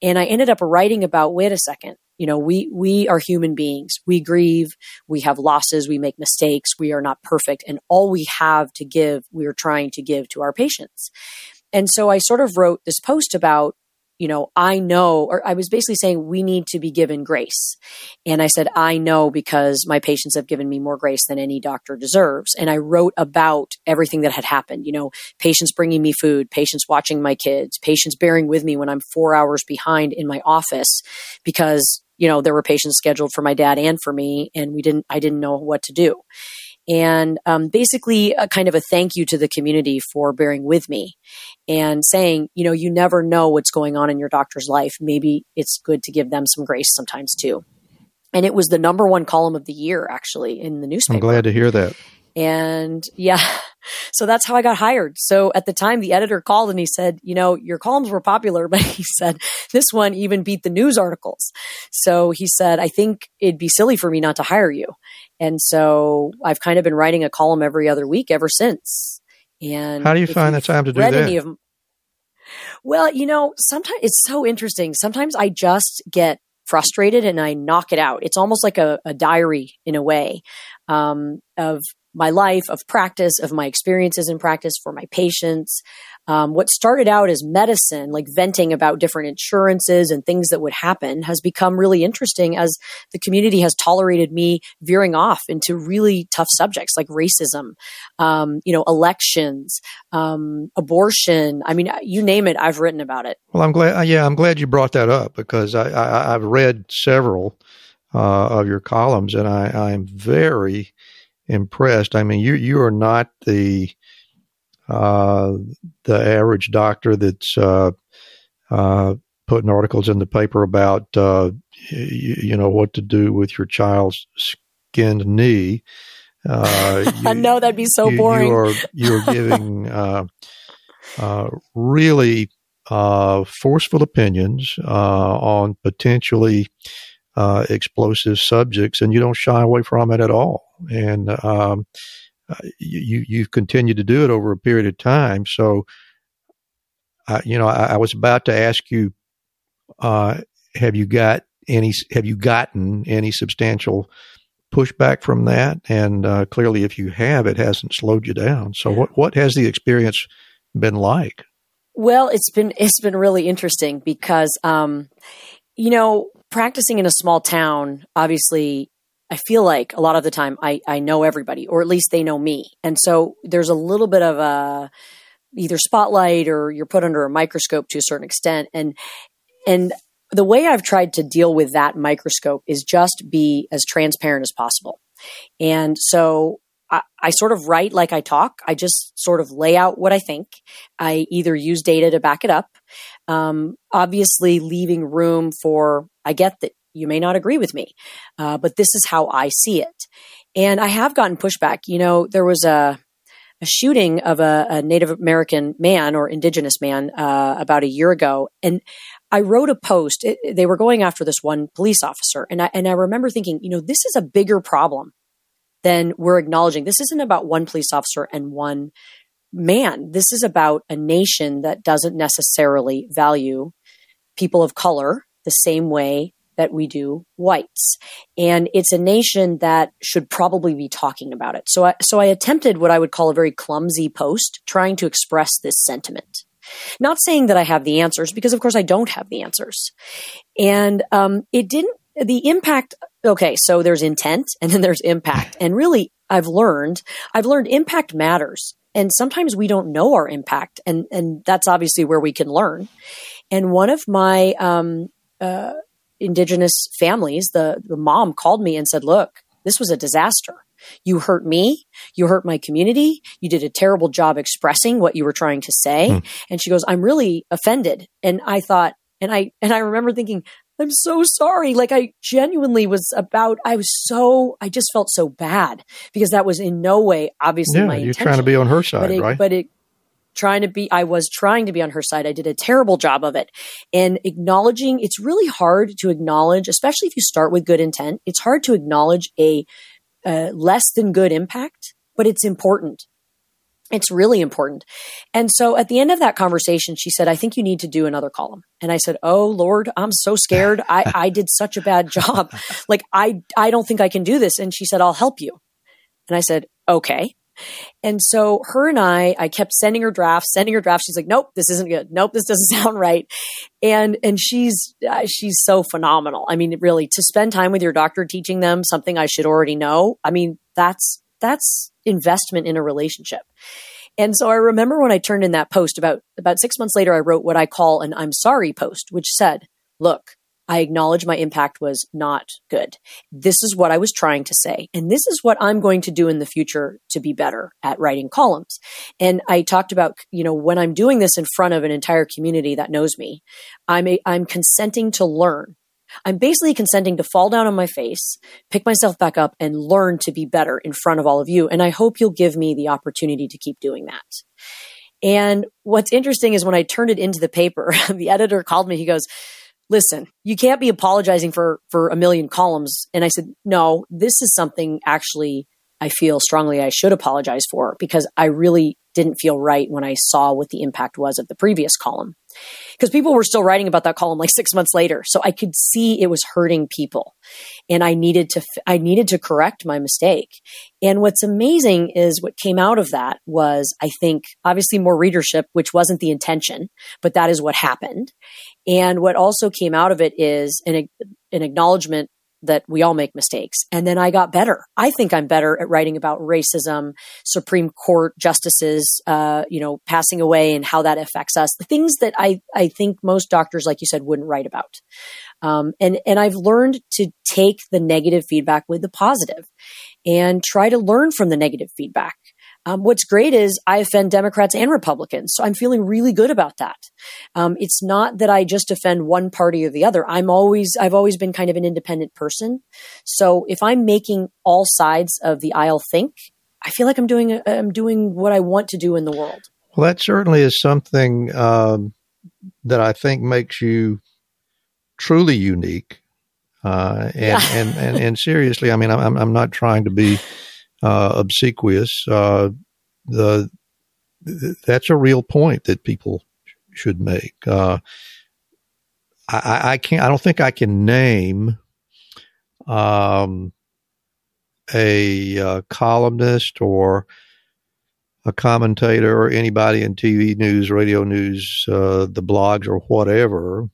Speaker 5: And I ended up writing about, wait a second, you know, we, we are human beings. We grieve. We have losses. We make mistakes. We are not perfect. And all we have to give, we are trying to give to our patients. And so I sort of wrote this post about you know, I know, or I was basically saying we need to be given grace. And I said, I know because my patients have given me more grace than any doctor deserves. And I wrote about everything that had happened, you know, patients bringing me food, patients watching my kids, patients bearing with me when I'm four hours behind in my office because, you know, there were patients scheduled for my dad and for me and we didn't, I didn't know what to do and um, basically a kind of a thank you to the community for bearing with me and saying, you know, you never know what's going on in your doctor's life. Maybe it's good to give them some grace sometimes too. And it was the number one column of the year, actually, in the newspaper.
Speaker 4: I'm glad to hear that.
Speaker 5: And yeah, so that's how I got hired. So at the time, the editor called and he said, you know, your columns were popular, but he said, this one even beat the news articles. So he said, I think it'd be silly for me not to hire you. And so I've kind of been writing a column every other week ever since. And
Speaker 4: how do you find the time to do that? Of,
Speaker 5: well, you know, sometimes it's so interesting. Sometimes I just get frustrated and I knock it out. It's almost like a, a diary in a way um, of my life, of practice, of my experiences in practice for my patients. Um, what started out as medicine, like venting about different insurances and things that would happen, has become really interesting as the community has tolerated me veering off into really tough subjects like racism, um, you know, elections, um, abortion. I mean, you name it, I've written about it.
Speaker 4: Well, I'm glad. Uh, yeah, I'm glad you brought that up because I, I, I've read several uh, of your columns, and I, I'm very impressed. I mean, you you are not the uh, the average doctor that's uh, uh, putting articles in the paper about uh, you, you, know what to do with your child's skinned knee.
Speaker 5: Uh, I know that'd be so
Speaker 4: you,
Speaker 5: boring.
Speaker 4: You are you're giving uh, really forceful opinions on potentially explosive subjects, and you don't shy away from it at all and um, uh, you you've continued to do it over a period of time. So, you know, I, I, was about to ask you, uh, have you got any? Have you gotten any substantial pushback from that? And uh, clearly, if you have, it hasn't slowed you down. So, what what has the experience been like?
Speaker 5: Well, it's been it's been really interesting because, um, you know, practicing in a small town, obviously I feel like a lot of the time I, I know everybody, or at least they know me. And so there's a little bit of a either spotlight or you're put under a microscope to a certain extent. And and the way I've tried to deal with that microscope is just be as transparent as possible. And so I, I, sort of write like I talk. I just sort of lay out what I think. I either use data to back it up. Um, obviously, leaving room for, I get that you may not agree with me, uh, but this is how I see it. And I have gotten pushback. You know, there was a, a shooting of a, a, Native American man or indigenous man uh, about a year ago, and I wrote a post. It, they were going after this one police officer, and I and I remember thinking, you know, this is a bigger problem than we're acknowledging. This isn't about one police officer and one man. This is about a nation that doesn't necessarily value people of color the same way that we do whites. And it's a nation that should probably be talking about it. So I, so I attempted what I would call a very clumsy post trying to express this sentiment. Not saying that I have the answers because of course I don't have the answers. And, um, it didn't, the impact, okay, so there's intent and then there's impact. And really I've learned, I've learned impact matters. And sometimes we don't know our impact and, and that's obviously where we can learn. And one of my, um, uh, indigenous families, the, the mom called me and said, look, this was a disaster. You hurt me. You hurt my community. You did a terrible job expressing what you were trying to say. Hmm. And she goes, I'm really offended. And I thought, and I, and I remember thinking, I'm so sorry. Like I genuinely was about, I was so, I just felt so bad because that was in no way, obviously
Speaker 4: yeah,
Speaker 5: my
Speaker 4: you're
Speaker 5: intention.
Speaker 4: trying to be on her side,
Speaker 5: but it,
Speaker 4: right?
Speaker 5: But it, trying to be, I was trying to be on her side. I did a terrible job of it and acknowledging it's really hard to acknowledge, especially if you start with good intent. It's hard to acknowledge a, a less than good impact, but it's important. It's really important. And so at the end of that conversation, she said, I think you need to do another column. And I said, Oh Lord, I'm so scared. I, I did such a bad job. Like I, I don't think I can do this. And she said, I'll help you. And I said, okay. And so her and I, I kept sending her drafts, sending her drafts. She's like, nope, this isn't good. Nope, this doesn't sound right. And, and she's, uh, she's so phenomenal. I mean, really to spend time with your doctor teaching them something I should already know. I mean, that's, that's investment in a relationship. And so I remember when I turned in that post about, about six months later, I wrote what I call an I'm sorry post, which said, look, I acknowledge my impact was not good. This is what I was trying to say. And this is what I'm going to do in the future to be better at writing columns. And I talked about, you know, when I'm doing this in front of an entire community that knows me, I'm, a, I'm consenting to learn. I'm basically consenting to fall down on my face, pick myself back up and learn to be better in front of all of you. And I hope you'll give me the opportunity to keep doing that. And what's interesting is when I turned it into the paper, the editor called me. He goes, listen, you can't be apologizing for, for a million columns. And I said, no, this is something actually I feel strongly I should apologize for because I really didn't feel right when I saw what the impact was of the previous column. Because people were still writing about that column like six months later. So I could see it was hurting people. And I needed to, I needed to correct my mistake. And what's amazing is what came out of that was, I think, obviously more readership, which wasn't the intention, but that is what happened. And what also came out of it is an, an acknowledgement that we all make mistakes. And then I got better. I think I'm better at writing about racism, Supreme Court justices, uh, you know, passing away and how that affects us. The things that I, I think most doctors, like you said, wouldn't write about. Um, and, and I've learned to take the negative feedback with the positive and try to learn from the negative feedback. Um, what's great is I offend Democrats and Republicans. So I'm feeling really good about that. Um, it's not that I just offend one party or the other. I'm always, I've always been kind of an independent person. So if I'm making all sides of the aisle think, I feel like I'm doing, I'm doing what I want to do in the world.
Speaker 4: Well, that certainly is something um, that I think makes you truly unique. Uh, and, yeah. and, and, and seriously, I mean, I'm, I'm not trying to be obsequious. Uh, the that's a real point that people should make. Uh, I, I, can't. I don't think I can name um, a uh, columnist or a commentator or anybody in TV news, radio news, uh, the blogs or whatever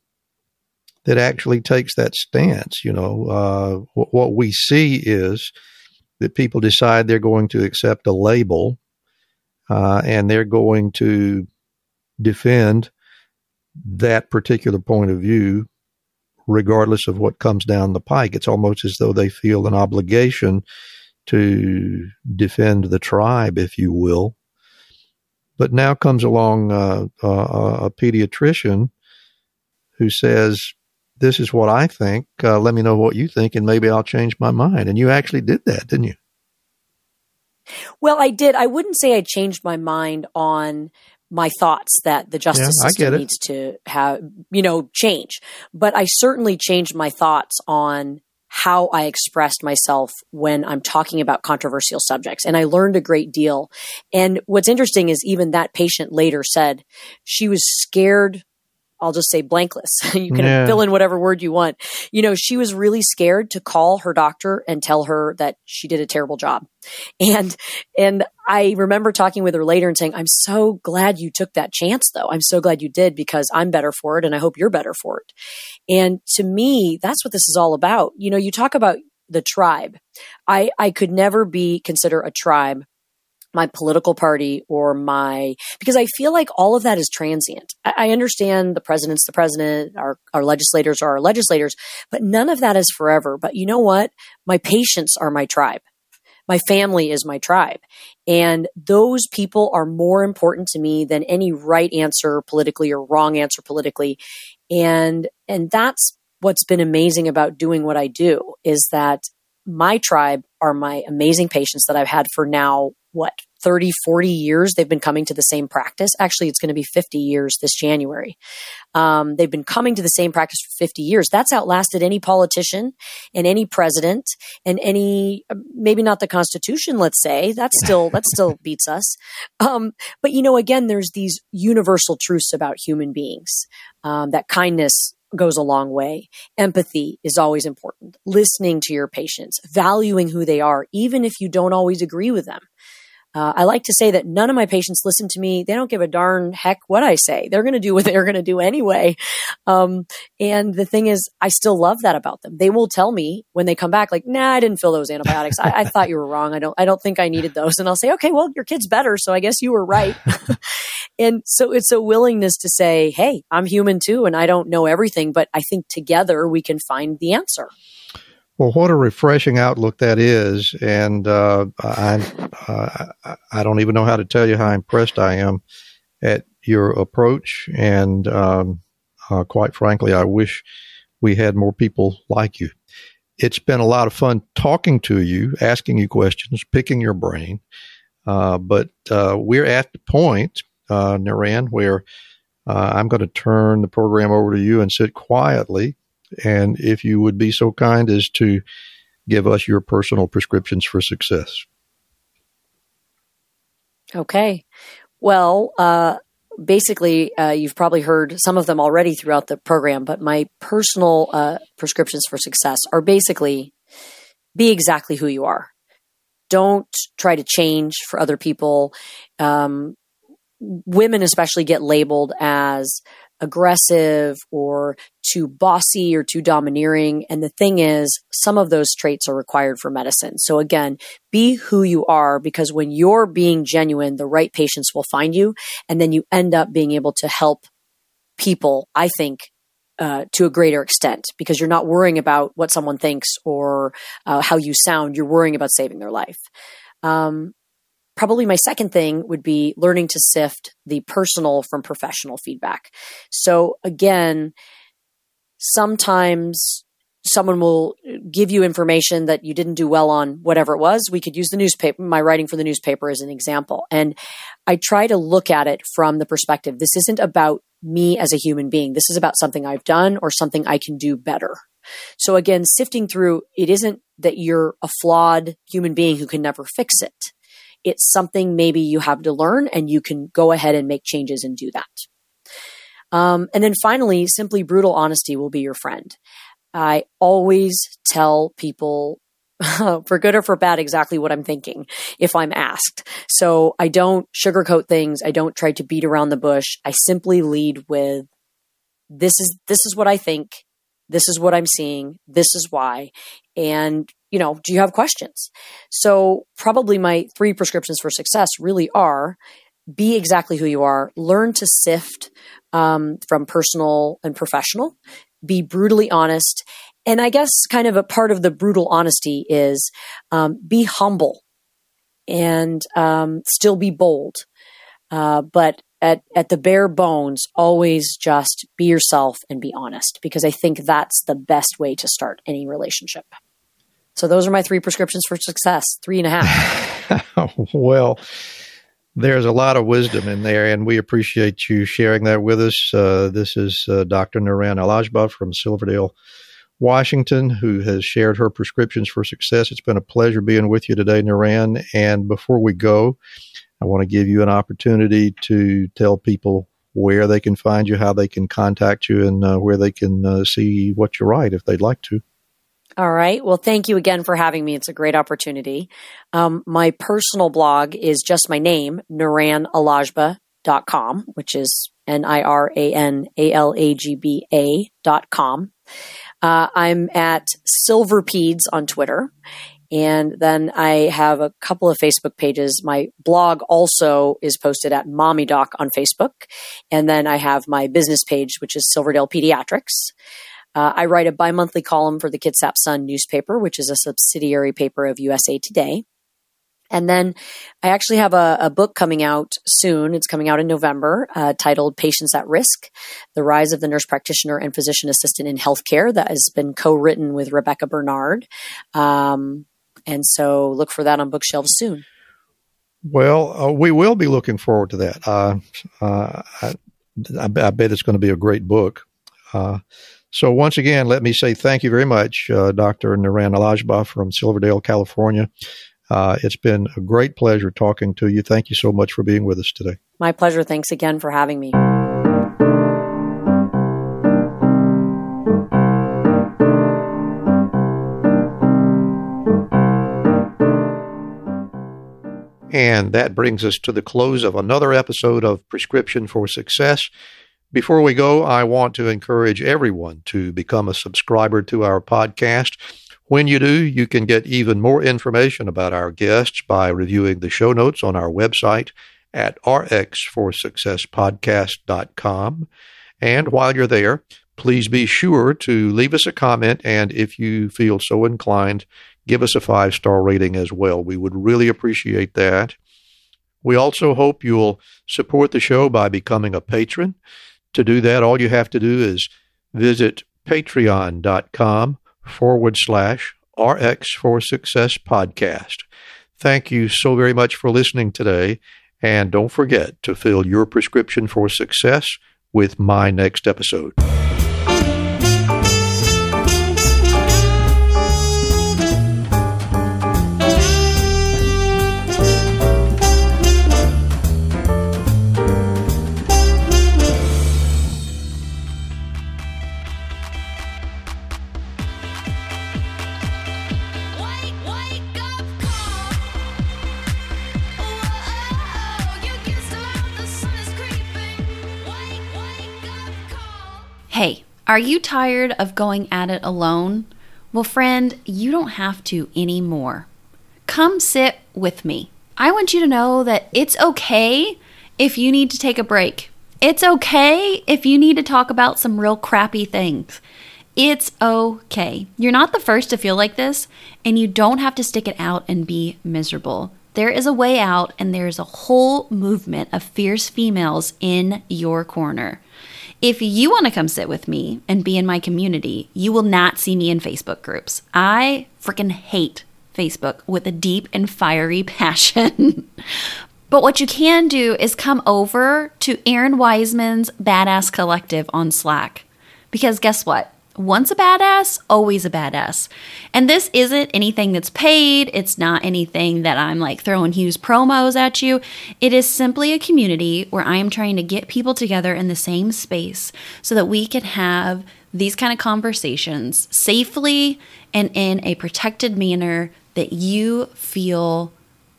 Speaker 4: that actually takes that stance. You know, uh, what we see is that people decide they're going to accept a label uh, and they're going to defend that particular point of view regardless of what comes down the pike. It's almost as though they feel an obligation to defend the tribe, if you will. But now comes along uh, a pediatrician who says, this is what I think. Uh, let me know what you think, and maybe I'll change my mind. And you actually did that, didn't you?
Speaker 5: Well, I did. I wouldn't say I changed my mind on my thoughts that the justice yeah, system needs to have, you know, change. But I certainly changed my thoughts on how I expressed myself when I'm talking about controversial subjects. And I learned a great deal. And what's interesting is even that patient later said she was scared I'll just say blankless. you can
Speaker 4: Yeah.
Speaker 5: fill in whatever word you want. You know, she was really scared to call her doctor and tell her that she did a terrible job. And, and I remember talking with her later and saying, I'm so glad you took that chance though. I'm so glad you did because I'm better for it and I hope you're better for it. And to me, that's what this is all about. You know, you talk about the tribe. I, I could never be consider a tribe my political party or my because I feel like all of that is transient. I, I understand the president's the president, our our legislators are our legislators, but none of that is forever. But you know what? My patients are my tribe. My family is my tribe. And those people are more important to me than any right answer politically or wrong answer politically. And and that's what's been amazing about doing what I do is that my tribe are my amazing patients that I've had for now, what, 30, 40 years. They've been coming to the same practice. Actually, it's going to be 50 years this January. Um, they've been coming to the same practice for 50 years. That's outlasted any politician and any president and any, maybe not the Constitution, let's say. That's still, that still beats us. Um, but you know, again, there's these universal truths about human beings, um, that kindness goes a long way. Empathy is always important. Listening to your patients, valuing who they are, even if you don't always agree with them. Uh, I like to say that none of my patients listen to me. They don't give a darn heck what I say. They're going to do what they're going to do anyway. Um, and the thing is, I still love that about them. They will tell me when they come back, like, "Nah, I didn't fill those antibiotics. I, I thought you were wrong. I don't. I don't think I needed those." And I'll say, "Okay, well, your kid's better, so I guess you were right." and so it's a willingness to say, "Hey, I'm human too, and I don't know everything, but I think together we can find the answer."
Speaker 4: Well, what a refreshing outlook that is, and uh, I, uh, I don't even know how to tell you how impressed I am at your approach, and um, uh, quite frankly, I wish we had more people like you. It's been a lot of fun talking to you, asking you questions, picking your brain, uh, but uh, we're at the point, uh, Niran, where uh, I'm going to turn the program over to you and sit quietly and if you would be so kind as to give us your personal prescriptions for success.
Speaker 5: Okay. Well, uh, basically, uh, you've probably heard some of them already throughout the program, but my personal uh, prescriptions for success are basically be exactly who you are. Don't try to change for other people. Um, women, especially, get labeled as aggressive or too bossy or too domineering. And the thing is, some of those traits are required for medicine. So again, be who you are because when you're being genuine, the right patients will find you. And then you end up being able to help people, I think, uh, to a greater extent because you're not worrying about what someone thinks or uh, how you sound. You're worrying about saving their life. Um, probably my second thing would be learning to sift the personal from professional feedback. So again, sometimes someone will give you information that you didn't do well on whatever it was. We could use the newspaper, my writing for the newspaper as an example. And I try to look at it from the perspective this isn't about me as a human being. This is about something I've done or something I can do better. So again, sifting through, it isn't that you're a flawed human being who can never fix it it's something maybe you have to learn and you can go ahead and make changes and do that. Um, and then finally, simply brutal honesty will be your friend. I always tell people for good or for bad exactly what I'm thinking if I'm asked. So I don't sugarcoat things. I don't try to beat around the bush. I simply lead with this is this is what I think. This is what I'm seeing. This is why. And you know, do you have questions? So probably my three prescriptions for success really are be exactly who you are, learn to sift um, from personal and professional, be brutally honest. And I guess kind of a part of the brutal honesty is um, be humble and um, still be bold. Uh, but at, at the bare bones, always just be yourself and be honest because I think that's the best way to start any relationship. So those are my three prescriptions for success, three and a half.
Speaker 4: well, there's a lot of wisdom in there, and we appreciate you sharing that with us. Uh, this is uh, Dr. Niran Al-Agba from Silverdale, Washington, who has shared her prescriptions for success. It's been a pleasure being with you today, Naran. And before we go, I want to give you an opportunity to tell people where they can find you, how they can contact you, and uh, where they can uh, see what you write if they'd like to.
Speaker 5: All right. Well, thank you again for having me. It's a great opportunity. Um, my personal blog is just my name, niranalagba.com, which is N I R A N A L A G B A dot com. Uh, I'm at Silverpeds on Twitter. And then I have a couple of Facebook pages. My blog also is posted at Mommy Doc on Facebook. And then I have my business page, which is Silverdale Pediatrics. Uh, I write a bi monthly column for the Kitsap Sun newspaper, which is a subsidiary paper of USA Today. And then I actually have a, a, book coming out soon. It's coming out in November, uh, titled Patients at Risk The Rise of the Nurse Practitioner and Physician Assistant in Healthcare, that has been co written with Rebekah Bernard. Um, and so look for that on bookshelves soon.
Speaker 4: Well, uh, we will be looking forward to that. Uh, uh I, I, bet it's going to be a great book. Uh, so once again, let me say thank you very much, uh, Dr. Niran Al-Agba from Silverdale, California. Uh, it's been a great pleasure talking to you. Thank you so much for being with us today.
Speaker 5: My pleasure. Thanks again for having me.
Speaker 4: And that brings us to the close of another episode of Prescription for Success. Before we go, I want to encourage everyone to become a subscriber to our podcast. When you do, you can get even more information about our guests by reviewing the show notes on our website at rxforsuccesspodcast.com. And while you're there, please be sure to leave us a comment and if you feel so inclined, give us a five star rating as well. We would really appreciate that. We also hope you'll support the show by becoming a patron. To do that, all you have to do is visit patreon.com forward slash RX for Success podcast. Thank you so very much for listening today. And don't forget to fill your prescription for success with my next episode.
Speaker 1: Are you tired of going at it alone? Well, friend, you don't have to anymore. Come sit with me. I want you to know that it's okay if you need to take a break. It's okay if you need to talk about some real crappy things. It's okay. You're not the first to feel like this, and you don't have to stick it out and be miserable. There is a way out, and there's a whole movement of fierce females in your corner. If you want to come sit with me and be in my community, you will not see me in Facebook groups. I freaking hate Facebook with a deep and fiery passion. but what you can do is come over to Errin Weisman's Badass Collective on Slack. Because guess what? Once a badass, always a badass. And this isn't anything that's paid. It's not anything that I'm like throwing huge promos at you. It is simply a community where I am trying to get people together in the same space so that we can have these kind of conversations safely and in a protected manner that you feel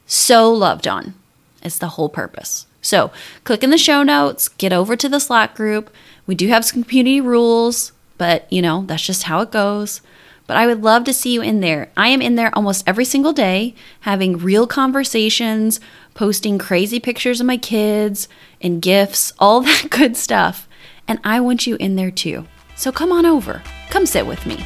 Speaker 1: so loved on. It's the whole purpose. So, click in the show notes, get over to the Slack group. We do have some community rules but you know, that's just how it goes. But I would love to see you in there. I am in there almost every single day, having real conversations, posting crazy pictures of my kids and gifts, all that good stuff. And I want you in there too. So come on over, come sit with me.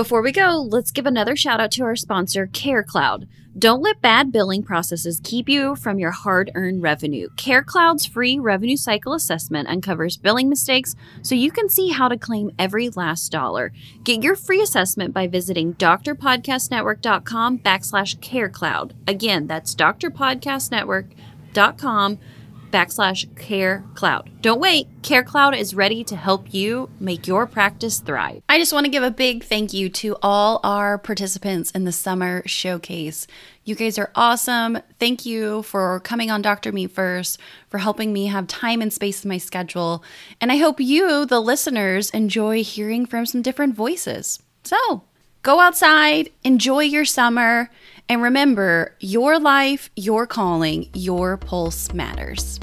Speaker 1: Before we go, let's give another shout out to our sponsor, CareCloud. Don't let bad billing processes keep you from your hard earned revenue. CareCloud's free revenue cycle assessment uncovers billing mistakes so you can see how to claim every last dollar. Get your free assessment by visiting drpodcastnetwork.com backslash CareCloud. Again, that's drpodcastnetwork.com backslash care cloud. Don't wait. CareCloud is ready to help you make your practice thrive. I just want to give a big thank you to all our participants in the summer showcase. You guys are awesome. Thank you for coming on Dr. Me First, for helping me have time and space in my schedule. And I hope you, the listeners, enjoy hearing from some different voices. So go outside, enjoy your summer, and remember your life, your calling, your pulse matters.